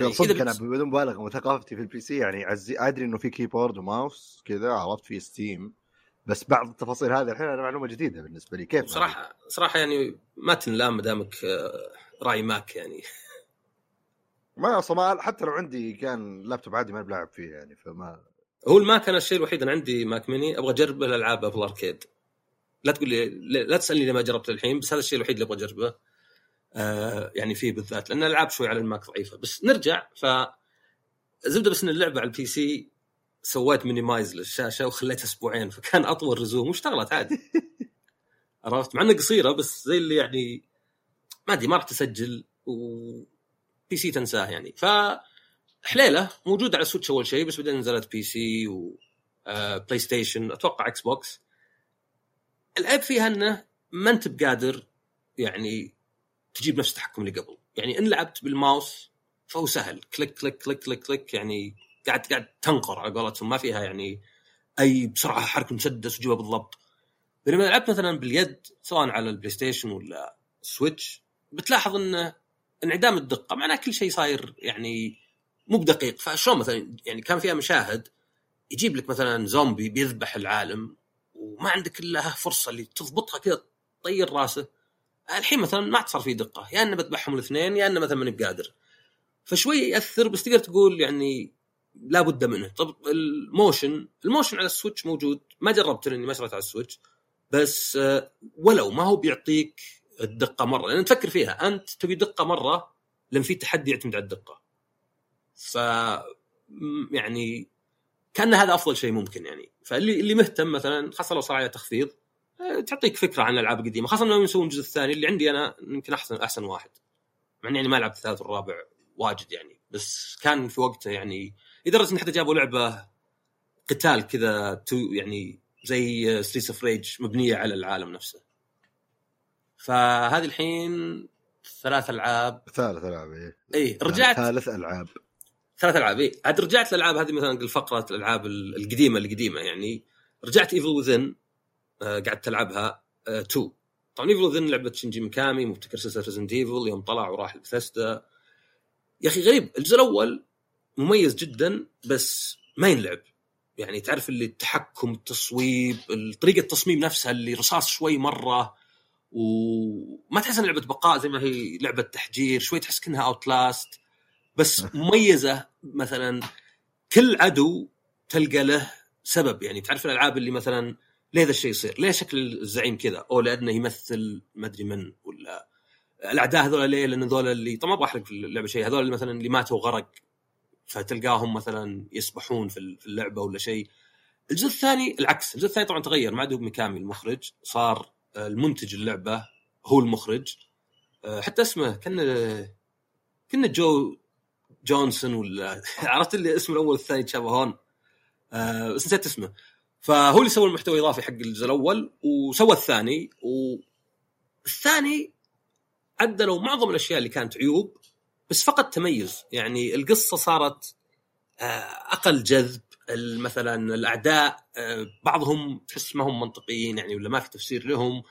يعني صدق أنا بدون مبالغة ثقافتي في البي سي يعني عزي أدري إنه في كيبورد وماوس كذا عرفت في ستيم بس بعض التفاصيل هذه الحين أنا معلومة جديدة بالنسبة لي. كيف صراحة صراحة يعني ما تنلام ما دامك آه، راعي Mac يعني. ما أصلا حتى لو عندي كان لابتوب عادي ما بلعب فيه يعني فما هو ال Mac أنا الشيء الوحيد أنا عندي Mac mini أبغى أجرب الألعاب في ال Arcade لا تقول لي لا تسألني ليه ما جربت الحين بس هذا الشيء الوحيد اللي أبغى أجربه. آه يعني فيه بالذات لأن الألعاب شوي على ال Mac ضعيفة. بس نرجع ف زبدة بس إن اللعبة على ال PC سويت minimize للشاشة وخليتها أسبوعين فكان أطول resume واشتغلت عادي. عرفت؟ مع إنها قصيرة بس زي اللي يعني ما أدري ما راح تسجل وبي سي تنساه يعني. ف حليلة موجود على Switch أول شيء بس بعدين نزلت PC و آه، PlayStation أتوقع Xbox العيب فيها إنه ما أنت بقادر يعني تجيب نفس التحكم اللي قبل. يعني إن لعبت بالماوس فهو سهل. click click click click click. يعني قاعد قاعد تنقر على قولتهم. ما فيها يعني أي بسرعة حرك المسدس وجيبها بالضبط. بينما لعبت مثلا باليد سواء على ال PlayStation ولا Switch بتلاحظ إنه انعدام الدقة. معناه كل شيء صاير يعني مو بدقيق. فشلون مثلا يعني كان فيها مشاهد يجيب لك مثلا زومبي بيذبح العالم وما عندك إلا فرصة اللي تضبطها كذا تطير راسه. الحين مثلا ما عاد صار في دقة يا إنه بذبحهم الاثنين يا إنه مثلا ماني بقادر. فشوي يأثر بس تقدر تقول يعني لا بد منه. طب ال motion ال motion على ال Switch موجود. ما جربت لاني ما شريت على ال Switch بس آه، ولو ما هو بيعطيك الدقة مرة لأن تفكر فيها أنت تبي دقة مرة لأن في تحدي يعتمد على الدقة. ف يعني كأن هذا أفضل شيء ممكن يعني. فاللي اللي مهتم مثلا خاصة لو صار عليه تخفيض آه، تعطيك فكرة عن الالعاب القديمه خاصة انهم يسوون الجزء الثاني اللي عندي أنا يمكن احسن أحسن واحد. مع إني يعني ما لعبت الثالث والرابع واجد يعني بس كان في وقته يعني لدرجة إن حتى جابوا لعبة قتال كذا تو يعني زي Streets of Rage مبنية على العالم نفسه. فهذه الحين ثلاث ألعاب. ثالث ألعاب اي رجعت ثالث ألعاب. ثلاث ألعاب. اي عاد رجعت الألعاب هذه مثلا الفقره الألعاب القديمة القديمة يعني. رجعت Evil Within قعدت تلعبها 2 طبعا Evil Within لعبة شينجي ميكامي مبتكر سلسلة Resident Evil يوم طلع وراح لبثيستا يا أخي غريب الجزء الأول مميز جدا بس ما ينلعب يعني تعرف اللي التحكم التصويب طريقة التصميم نفسها اللي رصاص شوي مرة وما تحس إن لعبة بقاء زي ما هي لعبة تحجير شوي تحس كأنها Outlast بس مميزة مثلا كل عدو تلقى له سبب يعني تعرف الألعاب اللي مثلا ليه ذا الشيء يصير؟ ليه شكل الزعيم كذا؟ أو لأنه يمثل ما أدري من ولا الأعداء هذول ليه؟ لأن هذول اللي طبعا ما بحرق في اللعبة شيء هذول مثلا اللي ماتوا غرق فتلقاهم مثلا يسبحون في اللعبة ولا شيء. الجزء الثاني العكس، الجزء الثاني طبعا تغير ما عاد ميكامي المخرج صار المنتج اللعبة هو المخرج حتى اسمه كان كنا John Johanas ولا عرفت اللي اسمه الأول والثاني يتشابهون آه بس نسيت اسمه. فهو اللي سوى المحتوى الإضافي حق الجزء الأول وسوى الثاني والثاني عدلوا معظم الأشياء اللي كانت عيوب بس فقط تميز. يعني القصة صارت آه أقل جذب مثلا الأعداء آه بعضهم تحس ما هم منطقيين يعني ولا ما في تفسير لهم.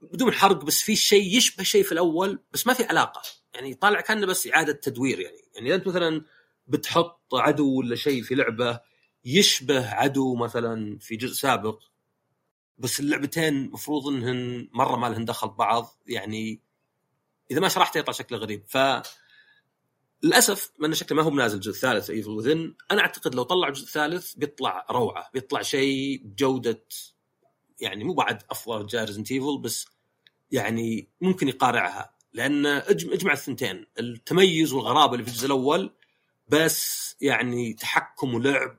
بدون حرق بس في شيء يشبه شيء في الأول بس ما في علاقة. يعني طالع كأنه بس إعادة تدوير يعني. يعني أنت مثلا بتحط عدو ولا شيء في لعبة يشبه عدو مثلا في جزء سابق بس اللعبتين مفروض إنهن مرة ما لهن دخل ببعض يعني إذا ما شرحته يطلع شكله غريب. ف للأسف من شكله ما هو نازل الجزء الثالث Evil Within أنا أعتقد لو طلع الجزء الثالث بيطلع روعة بيطلع شيء بجودة يعني مو بعد أفضل Resident Evil بس يعني ممكن يقارعها. لأن اجمع الثنتين التميز والغرابة اللي في الجزء الأول بس يعني تحكم ولعب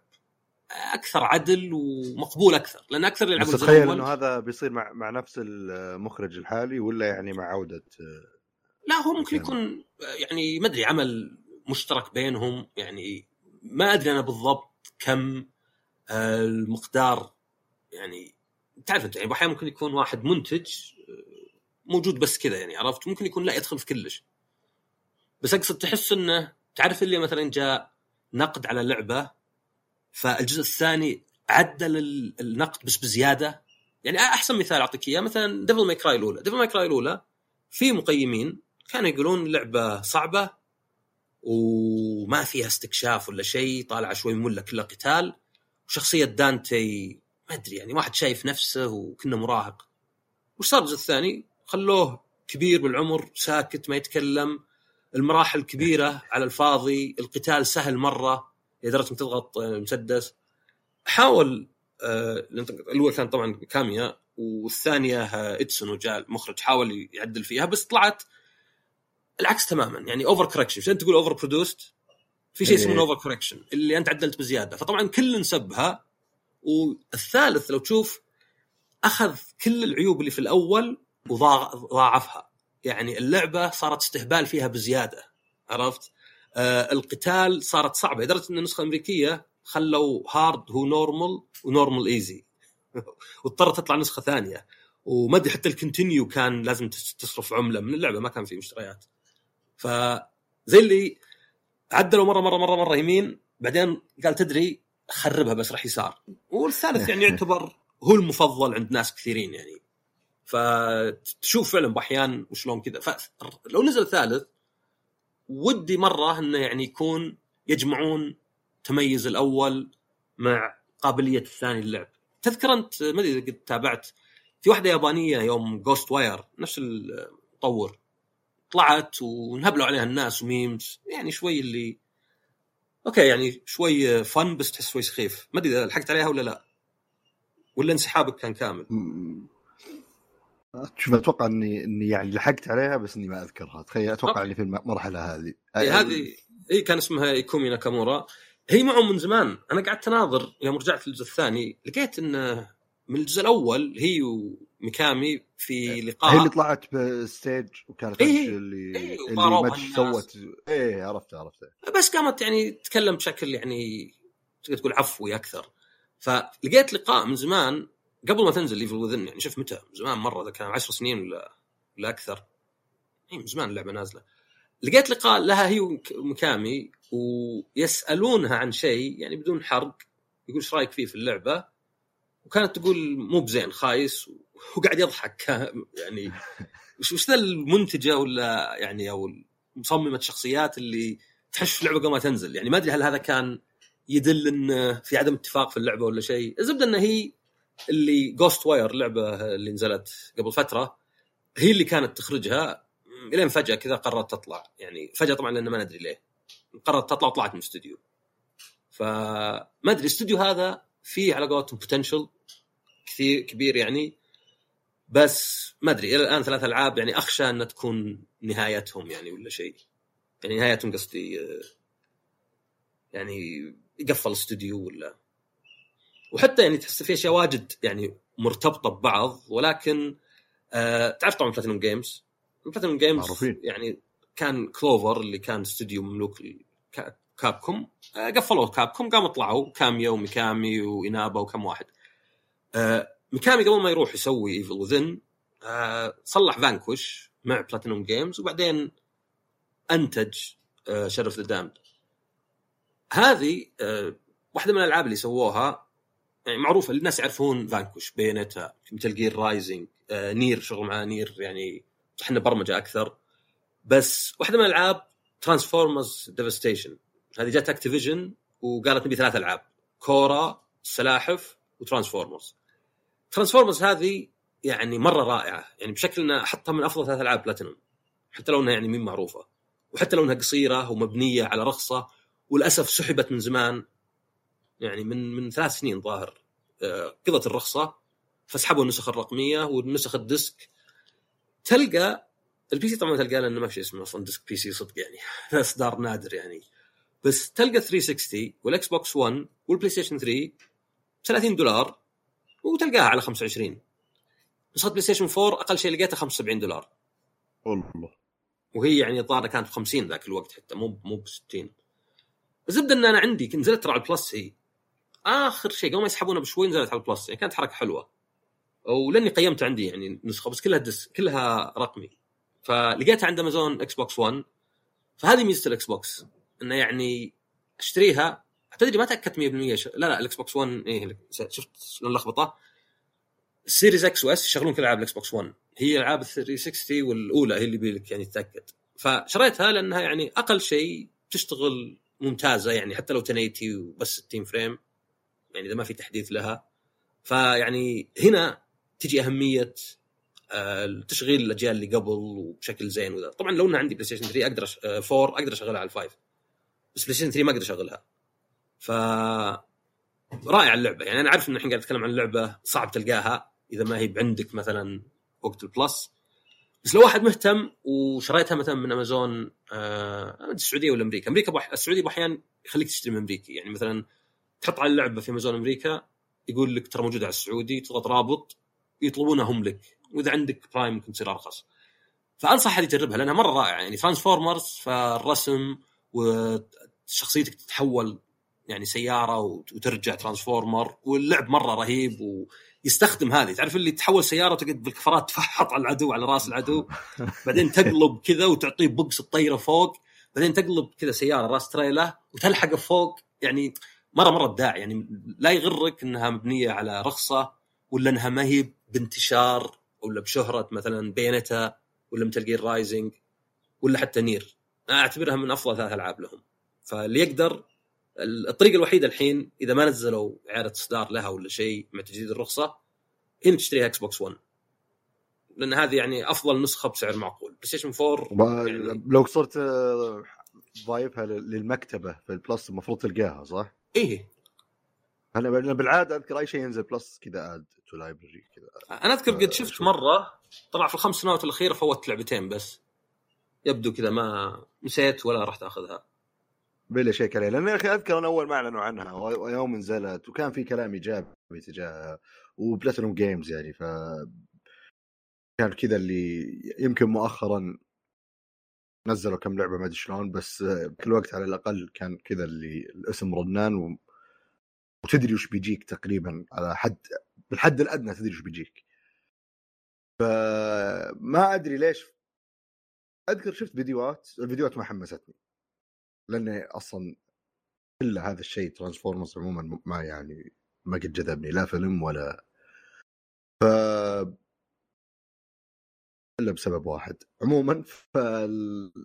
أكثر عدل ومقبول أكثر لأن أكثر اللي يلعبون تخيل إنه هذا بيصير مع مع نفس المخرج الحالي ولا يعني مع عودة لا هو ممكن يكون يعني ما أدري عمل مشترك بينهم يعني ما أدري أنا بالضبط كم المقدار يعني تعرف أنت يعني أحيانا ممكن يكون واحد منتج موجود بس كذا يعني عرفت؟ ممكن يكون لا يدخل في كلش. بس أقصد تحس إنه تعرف اللي مثلا جاء نقد على لعبة فالجزء الثاني عدل النقد بس بزيادة. يعني أحسن مثال أعطيك إياه مثلا Devil May Cry الأولى. Devil May Cry الأولى في مقيمين كانوا يقولون لعبة صعبة وما فيها استكشاف ولا شيء طالعة شوي ممله كلها قتال. وشخصية دانتي ما أدري يعني واحد شايف نفسه وكنا مراهق. وش صار الجزء الثاني؟ خلوه كبير بالعمر ساكت ما يتكلم. المراحل كبيرة على الفاضي القتال سهل مرة لدرجه تضغط مسدس. حاول آه الأول كان طبعا كاميا والثانية إتسونو وجاء المخرج حاول يعدل فيها بس طلعت العكس تماما. يعني over correction انت تقول over produced في شيء اسمه over correction اللي أنت عدلت بزيادة. فطبعا كل نسبها والثالث لو تشوف أخذ كل العيوب اللي في الأول وضاعفها يعني اللعبة صارت استهبال فيها بزيادة عرفت؟ آه القتال صارت صعبة لدرجة إن النسخة الأمريكية خلوا hard هو normal و normal easy واضطرت تطلع نسخة ثانية. وما أدري حتى ال continue كان لازم تصرف عملة من اللعبة ما كان في مشتريات. فزي اللي عدلوا مرة مرة مرة مرة يمين بعدين قال تدري خربها بس راح يسار. والثالث يعني يعتبر هو المفضل عند ناس كثيرين يعني. فتشوف فعلا باحيان وشلون كذا. فلو نزل ثالث ودي مرة إنه يعني يكون يجمعون تميز الأول مع قابلية الثاني اللعب تذكر أنت ما أدري إذا قد تابعت في واحدة يابانية يوم Ghostwire نفس المطور. طلعت وانهبلوا عليها الناس و memes يعني شوي اللي أوكي يعني شوي fun بس تحس شوي سخيف. ما أدري إذا لحقت عليها ولا لا. ولا انسحابك كان كامل. شوف أتوقع إني إني يعني لحقت عليها بس إني ما أذكرها. تخيل أتوقع إني في المرحلة هذه. إيه هذه هي كان اسمها إيكومي ناكامورا. هي معهم من زمان. أنا قعدت أناظر يوم رجعت للجزء الثاني لقيت انه من الجزء الأول هي وميكامي في لقاء. هي اللي طلعت ب stage وكانت إيه اللي إيه اللي ما سوت. إيه عرفت عرفت بس قامت يعني تتكلم بشكل يعني تقدر تقول عفوي أكثر. فلقيت لقاء من زمان قبل ما تنزل ليفل وذن يعني شوف متى؟ زمان مرة إذا كان 10 سنين ولا ولا أكثر. إي من زمان اللعبة نازلة. لقيت لقاء لها هي ومكامي ويسألونها عن شيء يعني بدون حرق. يقول إيش رأيك فيه في اللعبة؟ وكانت تقول مو بزين خايس. وقاعد يضحك. يعني وش ذا المنتجة ولا يعني أو مصممه الشخصيات اللي تحش في اللعبة قبل ما تنزل؟ يعني ما أدري هل هذا كان يدل انه في عدم اتفاق في اللعبة ولا شيء. الزبدة انه هي اللي Ghostwire اللعبه اللي نزلت قبل فترة هي اللي كانت تخرجها إلين فجأة كذا قررت تطلع. يعني فجأة طبعا لأن ما ندري ليه. قررت تطلع وطلعت من الاستوديو فما أدري الاستوديو هذا فيه على قولتهم potential كثير كبير يعني. بس ما أدري إلى الآن ثلاث ألعاب يعني أخشى أن تكون نهايتهم يعني ولا شيء. يعني نهايتهم قصدي آه، يعني يقفل استوديو ولا وحتى يعني تحس في أشياء واجد يعني مرتبطة ببعض ولكن آه تعرف طبعا Platinum Games Platinum Games معروفين. يعني كان Clover اللي كان استوديو مملوك Capcom آه قفلوا كابكوم قاموا طلعوا كاميا وميكامي وانابا وكم واحد. آه ميكامي قبل ما يروح يسوي ايفل وذن آه صلح فانكوش مع بلاتينوم جيمز وبعدين أنتج آه شرف ذا دامد هذه آه واحدة من الألعاب اللي سووها يعني معروفه الناس يعرفون فانكوش بينتا مثل جير رايزنج آه نير شغل مع نير يعني إحنا برمجة أكثر. بس واحدة من الألعاب Transformers Devastation هذه جت Activision وقالت نبي ثلاث ألعاب كورا سلاحف و Transformers Transformers هذه يعني مرة رائعة يعني بشكل انها أحطها من أفضل ثلاث ألعاب بلاتينوم حتى لو إنها يعني مين معروفة. وحتى لو إنها قصيرة ومبنية على رخصة وللأسف سحبت من زمان. يعني من من ثلاث سنين ظاهر. آه، قضت الرخصة فسحبوا النسخ الرقمية والنسخ ال disc. تلقى ال PC طبعا تلقى لأنه ما في شيء اسمه أصلا disc PC صدق يعني. هذا إصدار نادر يعني. بس تلقى 360 وال Xbox 1 وال PlayStation 3 30 دولار وتلقاها على 25 نسخه PlayStation 4 أقل شيء لقيتها 75 دولار. والله. وهي يعني الظاهر كانت ب 50 ذاك الوقت حتى مو مو ب 60 الزبدة إن أنا عندي كنت نزلت ترى على ال Plus هي. آخر شيء قبل ما يسحبونها بشوي نزلت على ال Plus يعني كانت حركة حلوة. ولأني قيمت عندي يعني نسخة بس كلها discs كلها رقمي. فلقيتها عند Amazon Xbox 1 فهذه ميزة ال Xbox إنه يعني أشتريها تدري ما تأكدت 100% ش... لا لا ال Xbox 1 إيه شفت شلون اللخبطه ال Series X و S يشغلون كل ألعاب ال Xbox 1 هي ألعاب ال 360 والأولى هي اللي يبيلك يعني تتأكد. فشريتها لأنها يعني أقل شيء تشتغل ممتازة يعني حتى لو 1080 وبس 60 frame. يعني إذا ما في تحديث لها. فيعني هنا تجي أهمية آه، تشغيل الأجيال اللي قبل وبشكل زين وذا. طبعا لو انها عندي PlayStation 3 أقدر أش... آه، 4 أقدر أشغلها على ال five بس PlayStation 3 ما أقدر أشغلها. ف رائعه اللعبة. يعني أنا عارف ان الحين قاعد أتكلم عن لعبة صعب تلقاها إذا ما هي عندك مثلا وقت ال Plus بس لو واحد مهتم وشريتها مثلا من امازون آه السعودية ولا أمريكا. أمريكا بح... السعودية باحيان يخليك تشتري من امريكي يعني مثلا تحط على اللعبة في امازون أمريكا يقول لك ترى موجودة على السعودي تضغط رابط يطلبونها هم لك. وإذا عندك Prime ممكن تصير أرخص. فأنصح احد يجربها لأنها مرة رائعة. يعني Transformers فالرسم وشخصيتك تتحول يعني سيارة وترجع Transformer واللعب مرة رهيب ويستخدم هذه. تعرف اللي تحول سيارة وتقعد بالكفرات تفحط على العدو على رأس العدو بعدين تقلب كذا وتعطيه بوكس الطيرة فوق بعدين تقلب كذا سيارة رأس تريلا وتلحقه فوق. يعني مرة مرة ابداع يعني لا يغرك إنها مبنية على رخصة ولا إنها ما هي بانتشار ولا بشهرة مثلا Bayonetta ولا Metal Gear Rising ولا حتى Nier. أنا أعتبرها من أفضل ثلاث ألعاب لهم. فاللي يقدر الطريقة الوحيدة الحين إذا ما نزلوا إعادة إصدار لها ولا شيء مع تجديد الرخصة هي تشتريها Xbox 1 لأن هذه يعني أفضل نسخة بسعر معقول. PlayStation 4 يعني... لو صرت آه، ضايفها للمكتبة في ال Plus المفروض تلقاها صح؟ إيه. أنا بالعادة أذكر أي شيء ينزل Plus كذا add to library كذا. أنا أذكر قد شفت مرة طلع في الخمس سنوات الأخيرة فوت لعبتين بس. يبدو كذا ما نسيت ولا رحت أخذها. بلا check عليه لأن يا أخي أذكر أنا أول ما أعلنوا عنها ويوم نزلت وكان في كلام إيجابي تجاهها وبلاتينوم جيمز يعني ف كان كذا اللي يمكن مؤخرا نزلوا كم لعبة ما أدري شلون بس كل وقت على الأقل كان كذا اللي الاسم رنان و... وتدري وش بيجيك تقريبا على حد بالحد الأدنى تدري وش بيجيك. فما أدري ليش أذكر شفت فيديوهات الفيديوهات ما حمستني. لاني أصلا الا هذا الشيء ترانسفورمرز عموما ما يعني ما قد جذبني لا فيلم ولا ف إلا بسبب واحد عموما. ف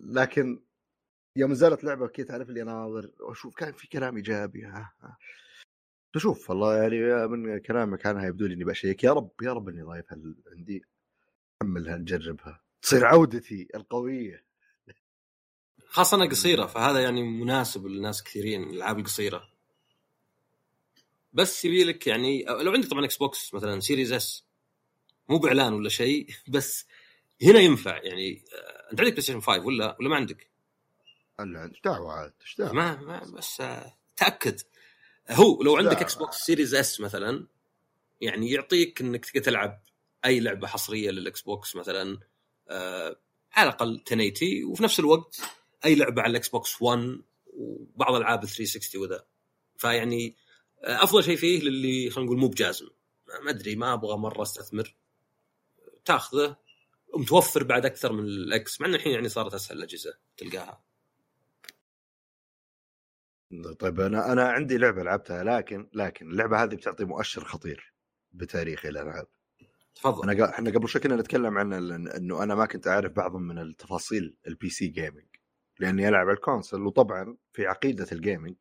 لكن يوم نزلت لعبة كذا تعرف اللي اناظر وأشوف كان في كلام إيجابي. نشوف والله يعني من كلامك عنها يبدو لي إني بشيك يا رب يا رب إني ضايفها عندي. أحملها نجربها. تصير عودتي القوية. خاصة إنها قصيرة فهذا يعني مناسب لناس كثيرين الألعاب القصيرة. بس يبي لك يعني لو عندك طبعا Xbox مثلا Series S مو بإعلان ولا شيء بس هنا ينفع يعني آه، أنت عندك PlayStation 5 ولا ولا ما عندك؟ الا إيش دعوة عاد؟ إيش دعوة؟ ما, ما بس آه، تأكد. هو لو عندك. Xbox Series S مثلا يعني يعطيك إنك تقدر تلعب أي لعبة حصرية لل Xbox مثلا آه على الأقل 1080 وفي نفس الوقت أي لعبة على ال Xbox 1 وبعض ألعاب ال 360 وذا. فيعني آه أفضل شيء فيه للي خلينا نقول مو بجازم. ما أدري ما أبغى مرة أستثمر. تأخذه ومتوفر بعد أكثر من ال X مع إنه الحين يعني صارت أسهل الأجهزة تلقاها. طيب أنا أنا عندي لعبة لعبتها لكن لكن اللعبة هذه بتعطي مؤشر خطير بتاريخ الالعاب تفضل. أنا إحنا قبل شوي كنا نتكلم عن إنه أنا ما كنت أعرف بعض من التفاصيل ال PC gaming لأني ألعب على ال console وطبعا في عقيدة ال gaming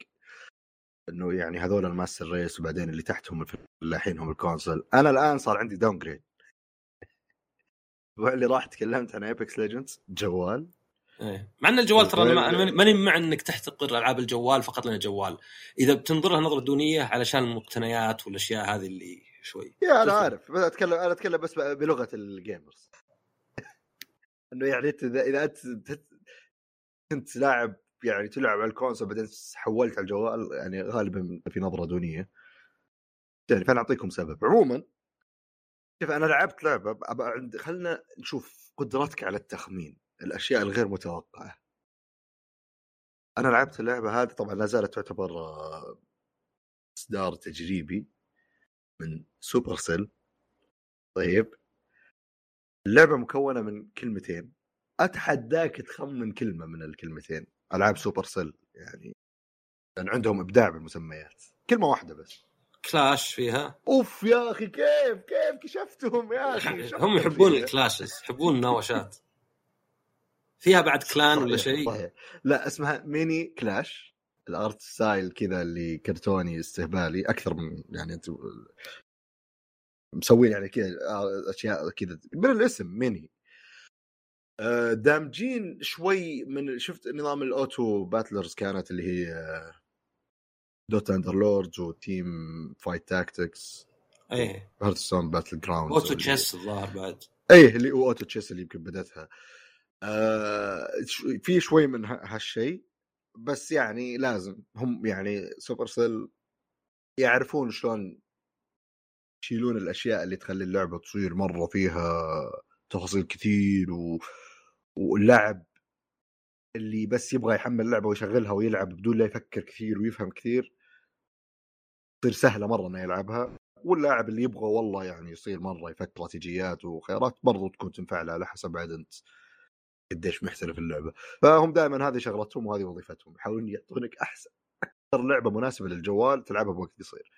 إنه يعني هذول ال master race وبعدين اللي تحتهم الفلاحين هم ال console. أنا الآن صار عندي downgrade اللي راح تكلمت عن Apex Legends جوال. إيه. مع إن الجوال ترى أنا ما- أنا ماني- مع إنك تحتقر ألعاب الجوال فقط لأنه جوال. إذا بتنظرها نظرة دونية علشان المقتنيات والأشياء هذه اللي شوي. يا أنا. عارف. بس اتكلم أنا أتكلم بس بلغة ال gamers إنه يعني أنت اذا إذا انت كنت لاعب يعني تلعب على ال console بعدين حولت على الجوال يعني غالبا في نظرة دونية. يعني فأنا أعطيكم سبب. عموما شوف أنا لعبت لعبة عند خلنا نشوف قدرتك على التخمين الأشياء الغير متوقعة. أنا لعبت اللعبة هذه طبعا لا زالت تعتبر آه، إصدار تجريبي من Supercell طيب. اللعبة مكونة من كلمتين. أتحداك تخمن كلمة من الكلمتين. ألعاب Supercell يعني لأن عندهم إبداع بالمسميات. كلمة واحدة بس. Clash فيها. أوف يا أخي كيف كيف كشفتهم يا أخي؟ شفتهم هم يحبون. ال clashes يحبون الناوشات فيها بعد clan ولا شيء. لا اسمها Mini Clash ال art style كذا اللي كرتوني استهبالي أكثر من يعني أنت مسوين يعني كذا آه، أشياء كذا. من الاسم ميني آه، دامجين شوي من شفت نظام ال auto battlers كانت اللي هي Dota Underlords و Teamfight Tactics إيه. Hearthstone Battlegrounds Auto Chess الظاهر بعد. إيه اللي هو Auto Chess اللي يمكن بدتها آه في شوي من هالشيء بس يعني لازم. هم يعني Supercell يعرفون شلون يشيلون الأشياء اللي تخلي اللعبة تصير مرة فيها تفاصيل كثير و... واللاعب اللي بس يبغى يحمل لعبة ويشغلها ويلعب بدون لا يفكر كثير ويفهم كثير تصير سهلة مرة إنه يلعبها. واللاعب اللي يبغى والله يعني يصير مرة يفكر استراتيجيات وخيارات برضو تكون تنفع له على حسب بعد أنت قديش محترف اللعبة. فهم دائما هذه شغلتهم وهذه وظيفتهم يحاولون يعطونك أحسن أكثر لعبة مناسبة للجوال تلعبها بوقت قصير.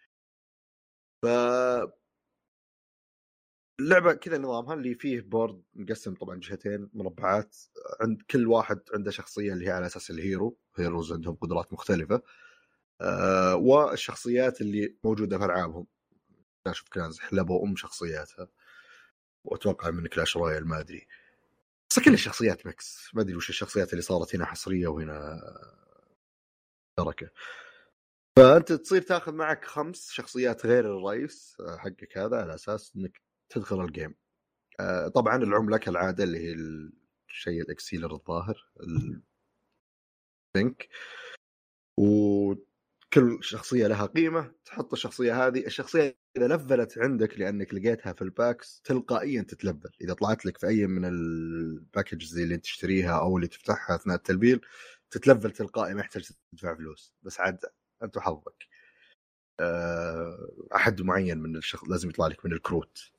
ف اللعبة كذا نظامها اللي فيه board مقسم طبعا جهتين مربعات عند كل واحد عنده شخصية اللي هي على أساس ال hero heroes عندهم قدرات مختلفة. آه والشخصيات اللي موجودة في ألعابهم. Clash of Clans حلبوا ام شخصياتها. وأتوقع من Clash Royale ما أدري. بس كل الشخصيات mix ما أدري وش الشخصيات اللي صارت هنا حصرية وهنا شركه فأنت تصير تاخذ معك خمس شخصيات غير الرئيس آه، حقك هذا على أساس إنك تدخل ال game آه، طبعا العملة كالعادة اللي هي الشيء ال elixir الظاهر ال pink. وكل شخصية لها قيمة تحط الشخصية هذه الشخصية إذا لفلت عندك لأنك لقيتها في ال packs تلقائيا تتلفل. إذا طلعت لك في أي من ال packages اللي تشتريها أو اللي تفتحها أثناء التلفيل تتلفل تلقائي ما يحتاج تدفع فلوس. بس عاد أنت وحظك. أه أحد معين من الشخص لازم يطلع لك من الكروت.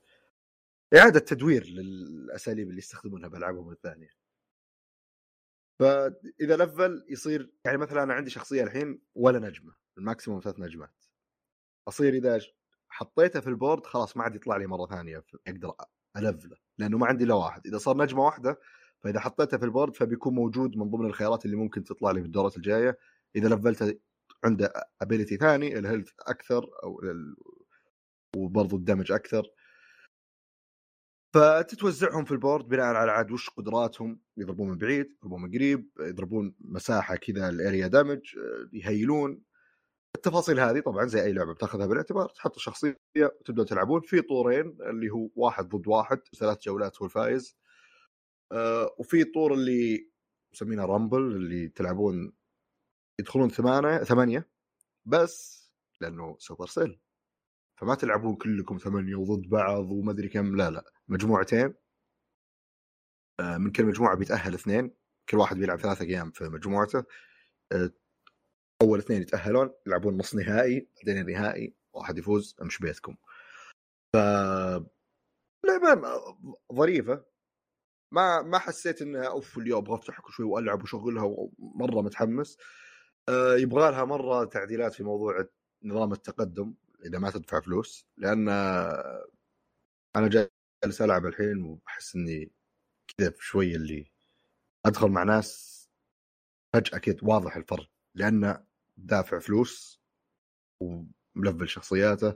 إعادة تدوير للأساليب اللي يستخدمونها بألعابهم الثانية. فإذا لفل يصير يعني مثلا أنا عندي شخصية الحين ولا نجمة ال maximum ثلاث نجمات. أصير إذا حطيته في ال board خلاص ما عاد يطلع لي مرة ثانية أقدر ألفله لأنه ما عندي إلا واحد. إذا صار نجمة واحدة فإذا حطيته في ال board فبيكون موجود من ضمن الخيارات اللي ممكن تطلع لي في الدورات الجاية. إذا لفلته عنده ability ثاني ال health أكثر أو. وبرضه ال damage أكثر. فتتوزعهم في ال board بناء على عاد وش قدراتهم. يضربون من بعيد يضربون من قريب يضربون مساحة كذا ال area damage يهيلون. التفاصيل هذه طبعا زي أي لعبة بتاخذها بالاعتبار تحط الشخصية وتبدا تلعبون في طورين اللي هو واحد ضد واحد ثلاث جولات هو الفايز آه وفي طور اللي مسمينه Rumble اللي تلعبون يدخلون ثمانية ثمانية بس لأنه Supercell فما تلعبون كلكم ثمانية وضد بعض وما أدري كم لا لا. مجموعتين آه من كل مجموعة بيتأهل اثنين كل واحد بيلعب ثلاثة أيام في مجموعته آه أول اثنين يتأهلون يلعبون نص نهائي بعدين النهائي واحد يفوز امش بيتكم. ف لعبة ظريفة. ما ما حسيت إنها أوف اليوم أبغى افتح شوي وألعب وشغلها مره متحمس. أه يبغى لها مرة تعديلات في موضوع نظام التقدم إذا ما تدفع فلوس لأن أنا جالس ألعب الحين وأحس إني كذا شوي اللي أدخل مع ناس فجأة كذا واضح الفرق. لأن دافع فلوس وملفل شخصياته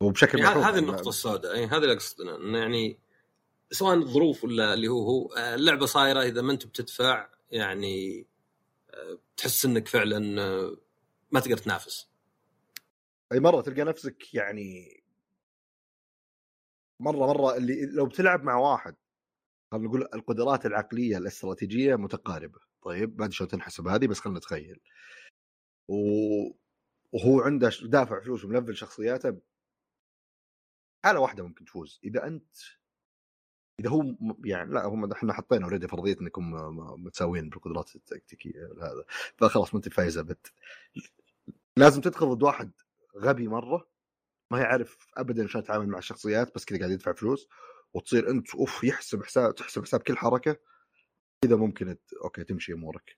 وبشكل يعني هذه النقطة السوداء اي هذا اللي أقصد إنه يعني سواء الظروف ولا اللي هو هو اللعبة صايرة إذا ما أنت بتدفع يعني تحس إنك فعلا ما تقدر تنافس. أي مرة تلقى نفسك يعني مرة مرة اللي لو بتلعب مع واحد خلينا نقول القدرات العقلية الاستراتيجية متقاربة. طيب ما أدري شلون تنحسب هذه بس خلينا نتخيل. و... وهو عنده دافع فلوس وملفل شخصياته. حاله واحدة ممكن تفوز. إذا أنت إذا هو يعني لا هم إحنا حطينا already فرضيه إنكم متساويين بالقدرات التكتيكية هذا. فخلاص ما أنت فايزة بت لازم تدخل ضد واحد غبي مرة. ما يعرف ابدا شلون يتعامل مع الشخصيات بس كذا قاعد يدفع فلوس وتصير أنت أوف يحسب حساب تحسب حساب كل حركة كذا ممكن okay تمشي أمورك.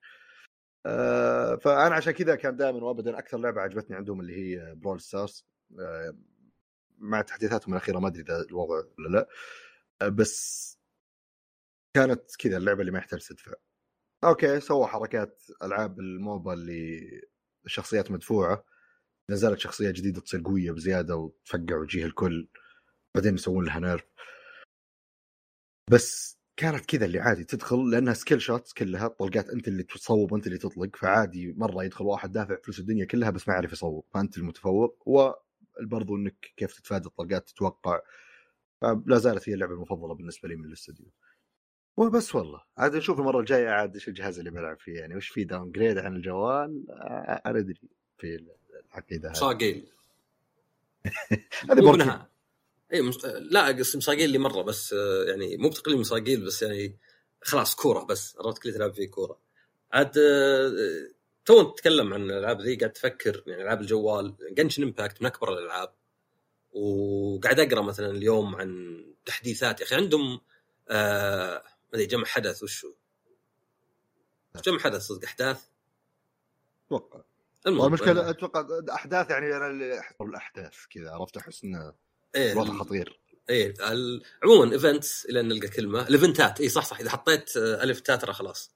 آه، فأنا عشان كذا كان دائما وابدا أكثر لعبة عجبتني عندهم اللي هي Brawl Stars آه، مع تحديثاتهم الأخيرة ما أدري إذا الوضع ولا لا. آه، بس كانت كذا اللعبة اللي ما يحتاج تدفع. okay سووا حركات ألعاب ال MOBA اللي الشخصيات مدفوعة. نزلت شخصية جديدة تصير قوية بزيادة وتفقع وجيه الكل. بعدين يسوون لها nerf بس كانت كذا اللي عادي تدخل لأنها skill shots كلها طلقات أنت اللي تصوب انت اللي تطلق فعادي مرة يدخل واحد دافع فلوس الدنيا كلها بس ما يعرف يصوب فأنت المتفوق. وبرضو إنك كيف تتفادى الطلقات تتوقع. لا زالت هي اللعبة المفضلة بالنسبة لي من الاستوديو. وبس والله. عاد نشوف المرة الجاية عاد إيش الجهاز اللي بلعب فيه يعني وش في داون جريد عن الجوال؟ أنا أدري. في العقيده هذه صاقيل هذه اي مش... لا قصدي مصاقيل لي مرة بس يعني مو بتقليل مصاقيل بس يعني خلاص كورة بس عرفت كل تلعب فيه كورة. عاد تو نتكلم عن الألعاب ذي قاعد تفكر يعني ألعاب الجوال جنشن امباكت من أكبر الألعاب. وقاعد أقرأ مثلا اليوم عن تحديثات. يا أخي عندهم آه ما أدري جمع حدث وشو؟ جمع حدث صدق أحداث؟ أتوقع. المشكلة أتوقع أحداث يعني أنا اللي أحضر الأحداث كذا عرفت أحس إنه إيه الوضع خطير. إيه عموما events إلى نلقى كلمة الإيفنتات اي صح صح إذا حطيت آه، ألف تاء ترى خلاص.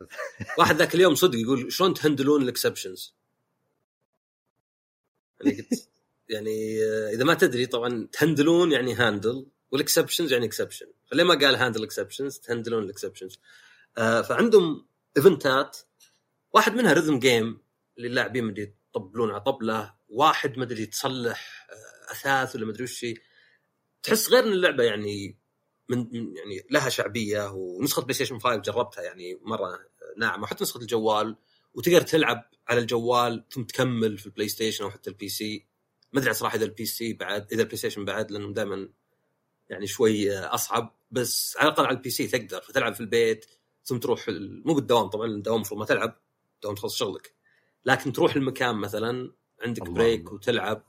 واحد ذاك اليوم صدق يقول شلون تهندلون ال exceptions يعني قلت يعني آه، إذا ما تدري طبعا تهندلون يعني handle وال exceptions يعني exception فليه ما قال handle exceptions تهندلون ال exceptions آه فعندهم ايفنتات واحد منها rhythm game اللي اللاعبين مدري يطبلون على طبله واحد مدري تصلح أثاث ولا مدري وش تحس غير إن اللعبة يعني من يعني لها شعبية ونسخة بلاي ستيشن 5 جربتها يعني مرة ناعمة حتى نسخة الجوال وتقدر تلعب على الجوال ثم تكمل في البلاي ستيشن أو حتى ال PC. ما أدري صراحة إذا ال PC بعد إذا البلاي ستيشن بعد لأنهم دائما يعني شوي أصعب بس على الأقل على ال PC تقدر فتلعب في البيت ثم تروح مو بالدوام طبعا الدوام المفروض ما تلعب دوام تخلص شغلك. لكن تروح المكان مثلا عندك break وتلعب.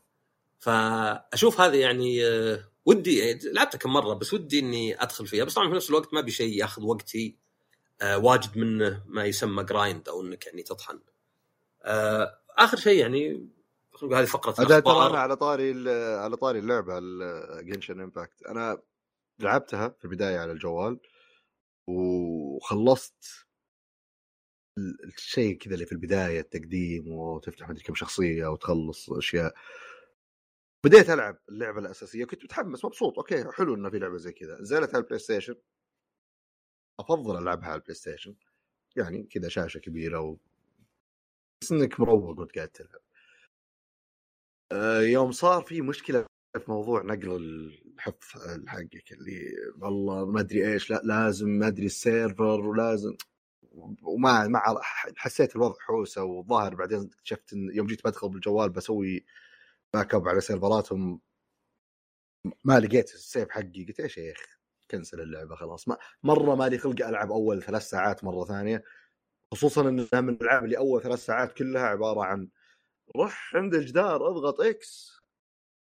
فأشوف هذه يعني آه، ودي لعبتها كم مرة بس ودي إني أدخل فيها. بس طبعا في نفس الوقت ما أبي شيء ياخذ وقتي آه، واجد منه ما يسمى grind أو إنك يعني تطحن. آه، آخر شيء يعني هذه فقرة الأخبار. أنا على طاري على طاري اللعبة Genshin Impact أنا لعبتها في البداية على الجوال وخلصت الشيء كذا اللي في البداية التقديم وتفتح مدري كم شخصية وتخلص أشياء. بديت ألعب اللعبة الأساسية كنت متحمس مبسوط okay حلو إنه في لعبة زي كذا. نزلت على البلاي ستيشن أفضل ألعبها على البلاي ستيشن يعني كذا شاشة كبيرة و... بس إنك مروق وأنت قاعد تلعب. آه، يوم صار في مشكلة في موضوع نقل الحفظ حقك اللي والله ما أدري إيش لا لازم ما أدري ال server ولازم وما ما حسيت الوضع حوسة والظاهر بعدين اكتشفت يوم جيت بدخل بالجوال بسوي backup على سيرفراتهم. ما لقيت ال save حقي قلت يا أخي؟ cancel اللعبة خلاص. ما مرة مالي خلق ألعب أول ثلاث ساعات مرة ثانية. خصوصا انها من الالعاب اللي أول ثلاث ساعات كلها عبارة عن روح عند الجدار اضغط X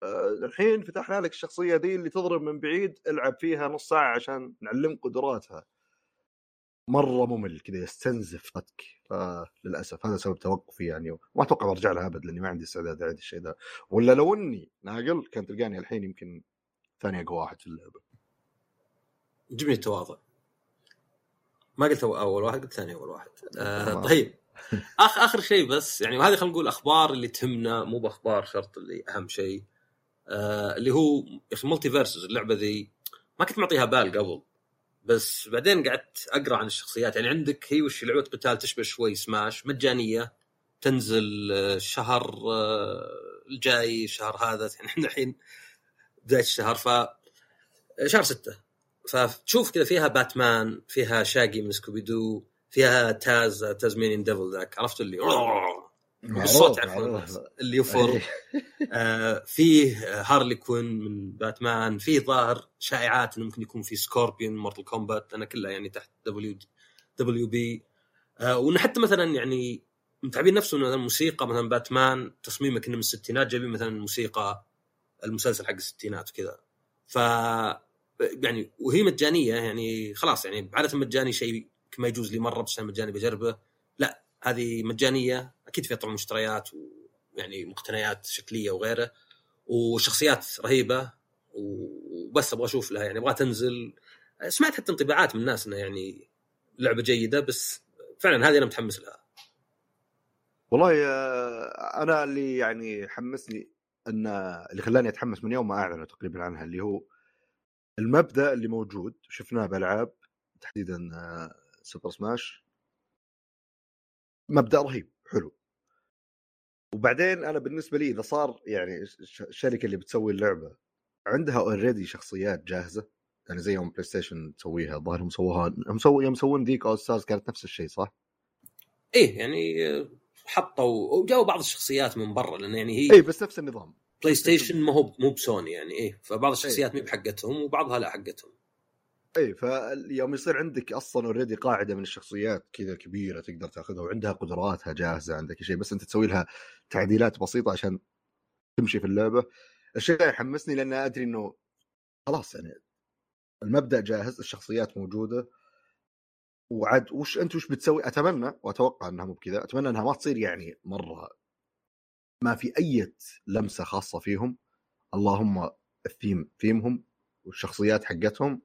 أه الحين فتحنا لك الشخصية ذي اللي تضرب من بعيد العب فيها نص ساعة عشان نعلمك قدراتها. مرة ممل كذا يستنزفك فللاسف هذا سبب توقفي يعني وما أتوقع برجع لها أبد لأني ما عندي استعداد أعيد الشيء ذا ولا لو إني ناقل كان تلقاني الحين يمكن ثاني أقوى واحد في اللعبة. جبني التواضع. ما قلت أول واحد قلت ثاني أول واحد. آه طيب. اخ آخر شيء بس يعني وهذه خلينا نقول أخبار اللي تهمنا مو بأخبار شرط اللي أهم شيء. آه اللي هو يا أخي مالتي فيرسز اللعبة ذي ما كنت معطيها بال قبل. بس بعدين قعدت أقرأ عن الشخصيات. يعني عندك هي وش لعبة قتال تشبه شوي سماش مجانية تنزل الشهر آه، الجاي الشهر هذا. يعني إحنا الحين بداية الشهر ف شهر ستة. فتشوف كذا فيها باتمان فيها شاقي من سكوبي دو فيها تاز Tasmanian Devil ذاك. عرفت اللي؟ بالصوت اللي يفر. إيه. آه فيه هارلي كوين من باتمان فيه ظاهر شائعات إنه ممكن يكون في سكوربيون Mortal Kombat أنا كلها يعني تحت W دبليو بي آه وإنه حتى مثلا يعني متعبين نفسه إنه الموسيقى مثلا باتمان تصميمه كانه من الستينات جايبين مثلا الموسيقى المسلسل حق الستينات وكذا. ف يعني وهي مجانية يعني خلاص يعني عاده مجاني شيء ما يجوز لي مرة بس مجاني بجربه. هذه مجانية أكيد فيها طبعا مشتريات ويعني مقتنيات شكلية وغيره وشخصيات رهيبة وبس أبغى أشوف لها يعني أبغى تنزل. سمعت حتى انطباعات من الناس انها يعني لعبة جيدة بس فعلا هذه أنا متحمس لها. والله آه، أنا اللي يعني حمسني إن اللي خلاني أتحمس من يوم ما أعلنوا تقريبا عنها اللي هو المبدأ اللي موجود شفناه بألعاب تحديدا سوبر سماش مبدأ رهيب حلو. وبعدين أنا بالنسبة لي إذا صار يعني الشركة اللي بتسوي اللعبة عندها already شخصيات جاهزة يعني زي يوم بلاي ستيشن تسويها الظاهر هم سووها هم يوم يسوون ذيك All-Stars كانت نفس الشيء صح؟ إيه يعني حطوا وجاوا بعض الشخصيات من برا لأن يعني هي اي بس نفس النظام بلاي ستيشن ما هو مو بسوني يعني إيه فبعض الشخصيات مو بحقتهم وبعضها لا حقتهم. اي فيوم يصير عندك أصلا already قاعدة من الشخصيات كذا كبيرة تقدر تأخذها وعندها قدراتها جاهزة عندك شيء بس أنت تسوي لها تعديلات بسيطة عشان تمشي في اللعبة. الشيء يحمسني لأن أدري إنه خلاص يعني المبدأ جاهز الشخصيات موجودة. وعد وش أنت وش بتسوي؟ أتمنى وأتوقع إنها مو بكذا أتمنى إنها ما تصير يعني مرة ما في أي لمسة خاصة فيهم. اللهم الثيم ثيمهم والشخصيات حقتهم.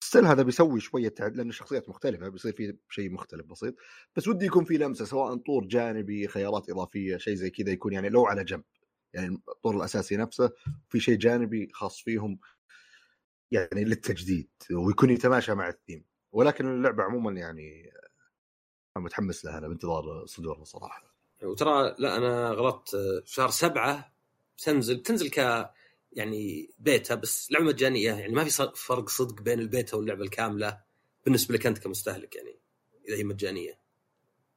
ستيل هذا بيسوي شوية تعد لأن الشخصيات مختلفة بيصير في شيء مختلف بسيط. بس ودي يكون في لمسة سواء طور جانبي خيارات إضافية شيء زي كذا يكون يعني لو على جنب. يعني الطور الأساسي نفسه في شيء جانبي خاص فيهم يعني للتجديد ويكون يتماشى مع الثيم. ولكن اللعبة عموما يعني متحمس لها أنا بانتظار صدورها صراحة. وترى لا أنا غلطت شهر سبعة تنزل تنزل ك يعني بيتا بس لعبة مجانية يعني ما في فرق صدق بين البيتا واللعبة الكاملة بالنسبة لك أنت كمستهلك يعني إذا هي مجانية.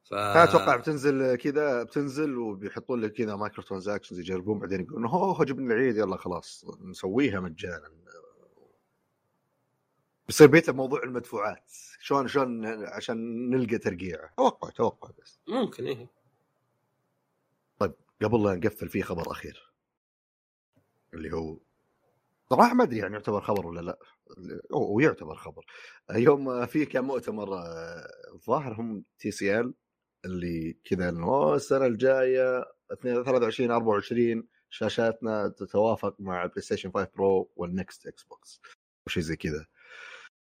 ف أتوقع بتنزل كذا بتنزل وبيحطون لك كذا microtransactions يجربون بعدين يقولون هو جبنا العيد يلا خلاص نسويها مجانا. بيصير بيتا بموضوع المدفوعات شلون شلون عشان نلقى ترقيع توقع توقع بس. ممكن إيه. طيب قبل لا نقفل في خبر أخير. اللي هو صراحة ما ادري يعني يعتبر خبر ولا لا؟ هو يعتبر خبر. يوم في كان مؤتمر الظاهر هم TCL اللي كذا إنه السنة الجاية 23 24 شاشاتنا تتوافق مع البلاي ستيشن 5 Pro وال next Xbox وشيء زي كذا.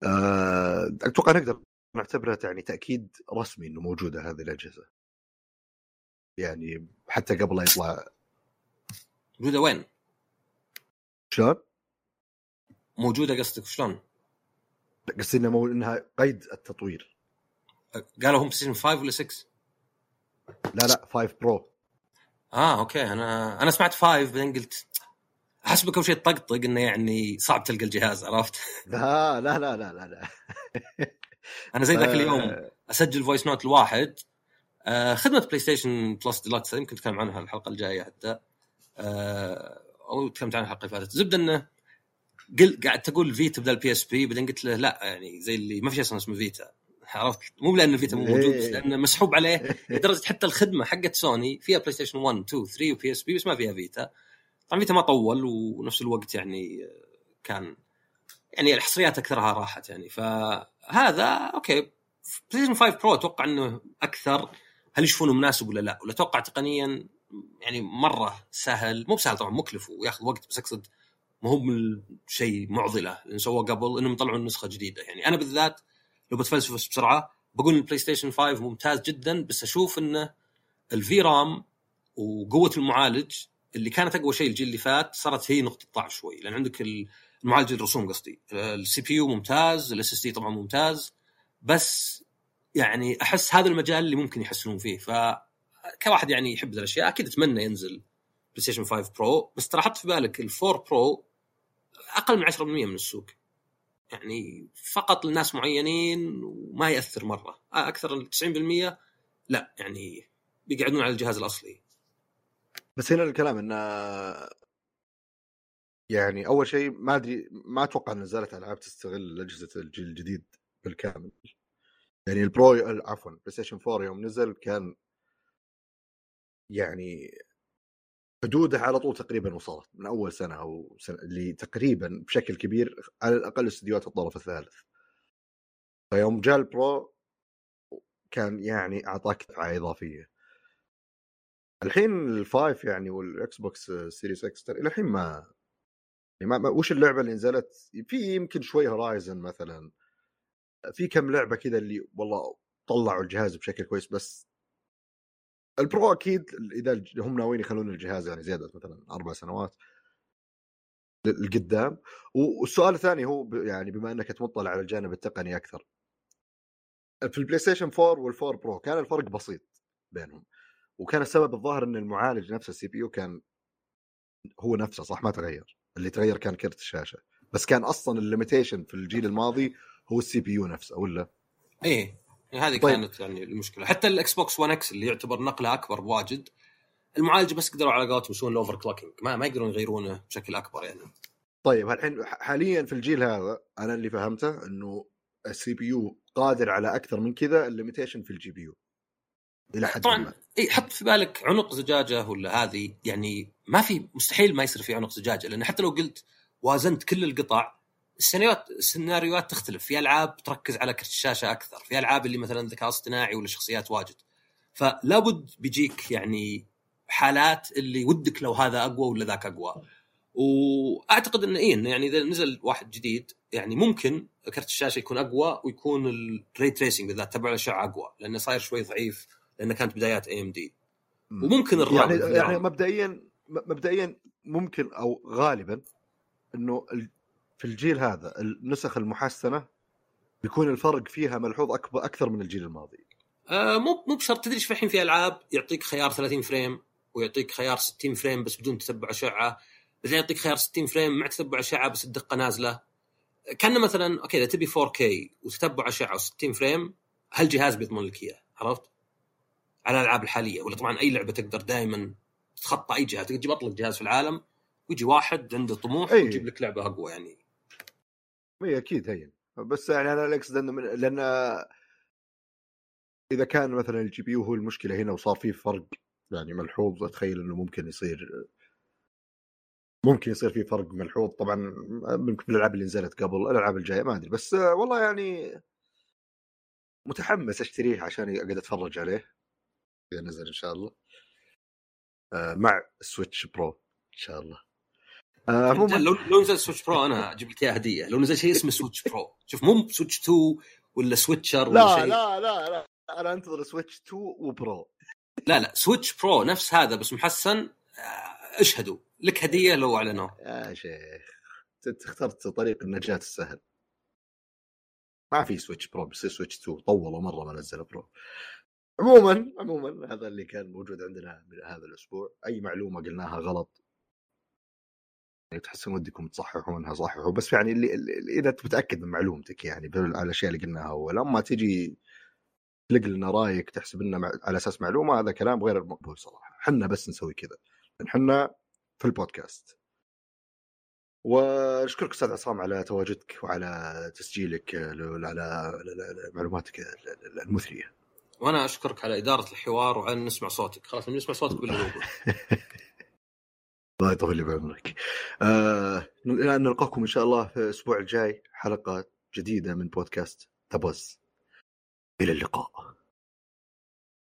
آه، أتوقع نقدر نعتبره يعني تأكيد رسمي إنه موجودة هذه الأجهزة. يعني حتى قبل لا يطلع. موجودة وين؟ شلون؟ موجودة قصدك شلون؟ قصدي إنها مو... إنها قيد التطوير قالوا هم بلاي 5 ولا 6؟ لا لا 5 Pro آه okay أنا أنا سمعت 5 بعدين قلت حسبك اول شيء تطقطق إنه يعني صعب تلقى الجهاز عرفت؟ لا لا لا لا لا, لا. أنا زي ذاك اليوم أسجل voice note لواحد آه خدمة PlayStation Plus Deluxe يمكن نتكلم عنها الحلقة الجاية حتى آه أو تكلمت عنها الحلقة اللي فاتت. زبدة إنه قل قاعد تقول Vita بدل PSP بعدين قلت له لا يعني زي اللي ما في شيء أصلا اسمه Vita عرفت؟ مو لأن ال Vita مو موجود بس لأنه مسحوب عليه. لدرجة حتى الخدمة حقت سوني فيها PlayStation 1 2 3 و PSP بس ما فيها Vita طبعا Vita ما طول ونفس الوقت يعني كان يعني الحصريات أكثرها راحت يعني. فهذا Okay. PlayStation 5 Pro أتوقع إنه أكثر. هل يشوفونه مناسب ولا لا؟ ولا أتوقع تقنيا يعني مرة سهل. مو بسهل طبعا مكلف وياخذ وقت بس أقصد ما هو شيء معضلة اللي سووه قبل إنهم يطلعون نسخة جديدة. يعني أنا بالذات لو بتفلسف بسرعة بقول ال PlayStation 5 ممتاز جدا بس أشوف انه ال VRAM وقوة المعالج اللي كانت أقوى شيء الجيل اللي فات صارت هي نقطة ضعف شوي. لأن عندك المعالج الرسوم قصدي. ال CPU ممتاز ال SSD طبعا ممتاز بس يعني أحس هذا المجال اللي ممكن يحسنون فيه. ف كواحد يعني يحب الأشياء أكيد أتمنى ينزل PlayStation 5 Pro بس ترى حط في بالك ال 4 Pro أقل من 10% من السوق. يعني فقط لناس معينين وما يأثر مرة. أكثر من 90% لا يعني بيقعدون على الجهاز الأصلي. بس هنا الكلام انه يعني أول شيء ما أدري ما أتوقع إن نزلت ألعاب تستغل أجهزة الجيل الجديد بالكامل. يعني ال Pro عفوا PlayStation 4 يوم نزل كان يعني حدوده على طول تقريبا وصلت من أول سنة أو سنة اللي تقريبا بشكل كبير على الأقل استديوهات الطرف الثالث. فيوم جاء ال Pro كان يعني أعطاك دفعه إضافية. الحين ال five يعني وال Xbox Series X إلى الحين ما يعني ما وش اللعبة اللي نزلت؟ في يمكن شوي Horizon مثلا. في كم لعبة كذا اللي والله طلعوا الجهاز بشكل كويس بس ال Pro أكيد إذا هم ناويين يخلون الجهاز يعني زيادة مثلا أربع سنوات لقدام. والسؤال الثاني هو يعني بما إنك تمطلع على الجانب التقني أكثر. في ال PlayStation 4 وال4 Pro كان الفرق بسيط بينهم وكان السبب الظاهر إن المعالج نفسه ال CPU كان هو نفسه صح؟ ما تغير. اللي تغير كان كرت الشاشة. بس كان أصلا ال limitation في الجيل الماضي هو ال CPU نفسه ولا؟ إيه. هذه طيب. كانت يعني المشكلة. حتى ال Xbox 1 X اللي يعتبر نقلة أكبر بواجد المعالج بس قدروا على قولتهم يسوون ال overclocking ما ما يقدرون يغيرونه بشكل أكبر يعني. طيب الحين حاليا في الجيل هذا أنا اللي فهمته إنه ال CPU قادر على أكثر من كذا ال limitation في ال GPU. إلى حد طبعا إي حط في بالك عنق زجاجة ولا هذه يعني ما في مستحيل ما يصير في عنق زجاجة لأن حتى لو قلت وازنت كل القطع السيناريوهات السيناريوهات تختلف. في ألعاب تركز على كرت الشاشة أكثر. في ألعاب اللي مثلا ذكاء اصطناعي ولا شخصيات واجد. فلا بد بيجيك يعني حالات اللي ودك لو هذا أقوى ولا ذاك أقوى. وأعتقد انه إيه يعني إذا نزل واحد جديد يعني ممكن كرت الشاشة يكون أقوى ويكون ال ray tracing بالذات تبع الاشعه أقوى لأنه صاير شوي ضعيف لأنه كانت بدايات AMD وممكن ال RAM يعني يعني مبدئيا مبدئيا ممكن أو غالبا إنه في الجيل هذا النسخ المحسنة بيكون الفرق فيها ملحوظ اكبر أكثر من الجيل الماضي. آه مو مو بشرط. تدري في الحين في ألعاب يعطيك خيار 30 frame ويعطيك خيار 60 frame بس بدون تتبع اشعه بعدين يعطيك خيار 60 frame مع تتبع اشعه بس الدقة نازلة. كان مثلا أوكي إذا تبي 4K وتتبع اشعه و60 frame هالجهاز بيضمن لك إياه؟ عرفت؟ على الألعاب الحالية. ولا طبعا أي لعبة تقدر دائما تتخطى أي جهاز. تجيب أطلق جهاز في العالم ويجي واحد عنده طموح أيه. ويجيب لك لعبة أقوى يعني. اي أكيد هين. بس يعني أنا اقصد إنه لأن إذا كان مثلا ال GPU هو المشكلة هنا وصار في فرق يعني ملحوظ أتخيل إنه ممكن يصير ممكن يصير في فرق ملحوظ. طبعا ممكن بالالعاب اللي نزلت قبل الألعاب الجاية ما أدري. بس والله يعني متحمس أشتريه عشان أقعد أتفرج عليه. إذا نزل إن شاء الله. آه، مع Switch Pro إن شاء الله. عموما لو لو نزل Switch Pro أنا أجيب لك اياه هدية. لو نزل شيء اسمه Switch Pro شوف مو Switch 2 ولا Switcher ولا لا شيء. لا لا لا. أنا أنتظر سويتش 2 و Pro لا لا Switch Pro نفس هذا بس محسن. آه، اشهدوا. لك هدية لو اعلنوه يا شيخ انت اخترت طريق النجاة السهل. ما في Switch Pro بس Switch 2 طولوا مرة ما نزل Pro عموما عموما هذا اللي كان موجود عندنا من هذا الأسبوع. أي معلومة قلناها غلط يعني تحسون ودكم تصححونها صححوا. بس يعني اللي, اللي إذا أنت متأكد من معلومتك يعني الأشياء اللي قلناها أول أما تجي تلق لنا رأيك تحسب لنا على أساس معلومة هذا كلام غير مقبول صراحة. حنا بس نسوي كذا. حنا في البودكاست. ونشكرك أستاذ عصام على تواجدك وعلى تسجيلك على معلوماتك المثرية. وأنا أشكرك على إدارة الحوار وعلى نسمع صوتك. خلاص نسمع صوتك بالله الله يطول بعمرك. آه نلقاكم إن شاء الله في الأسبوع الجاي حلقة جديدة من بودكاست تبوز إلى اللقاء.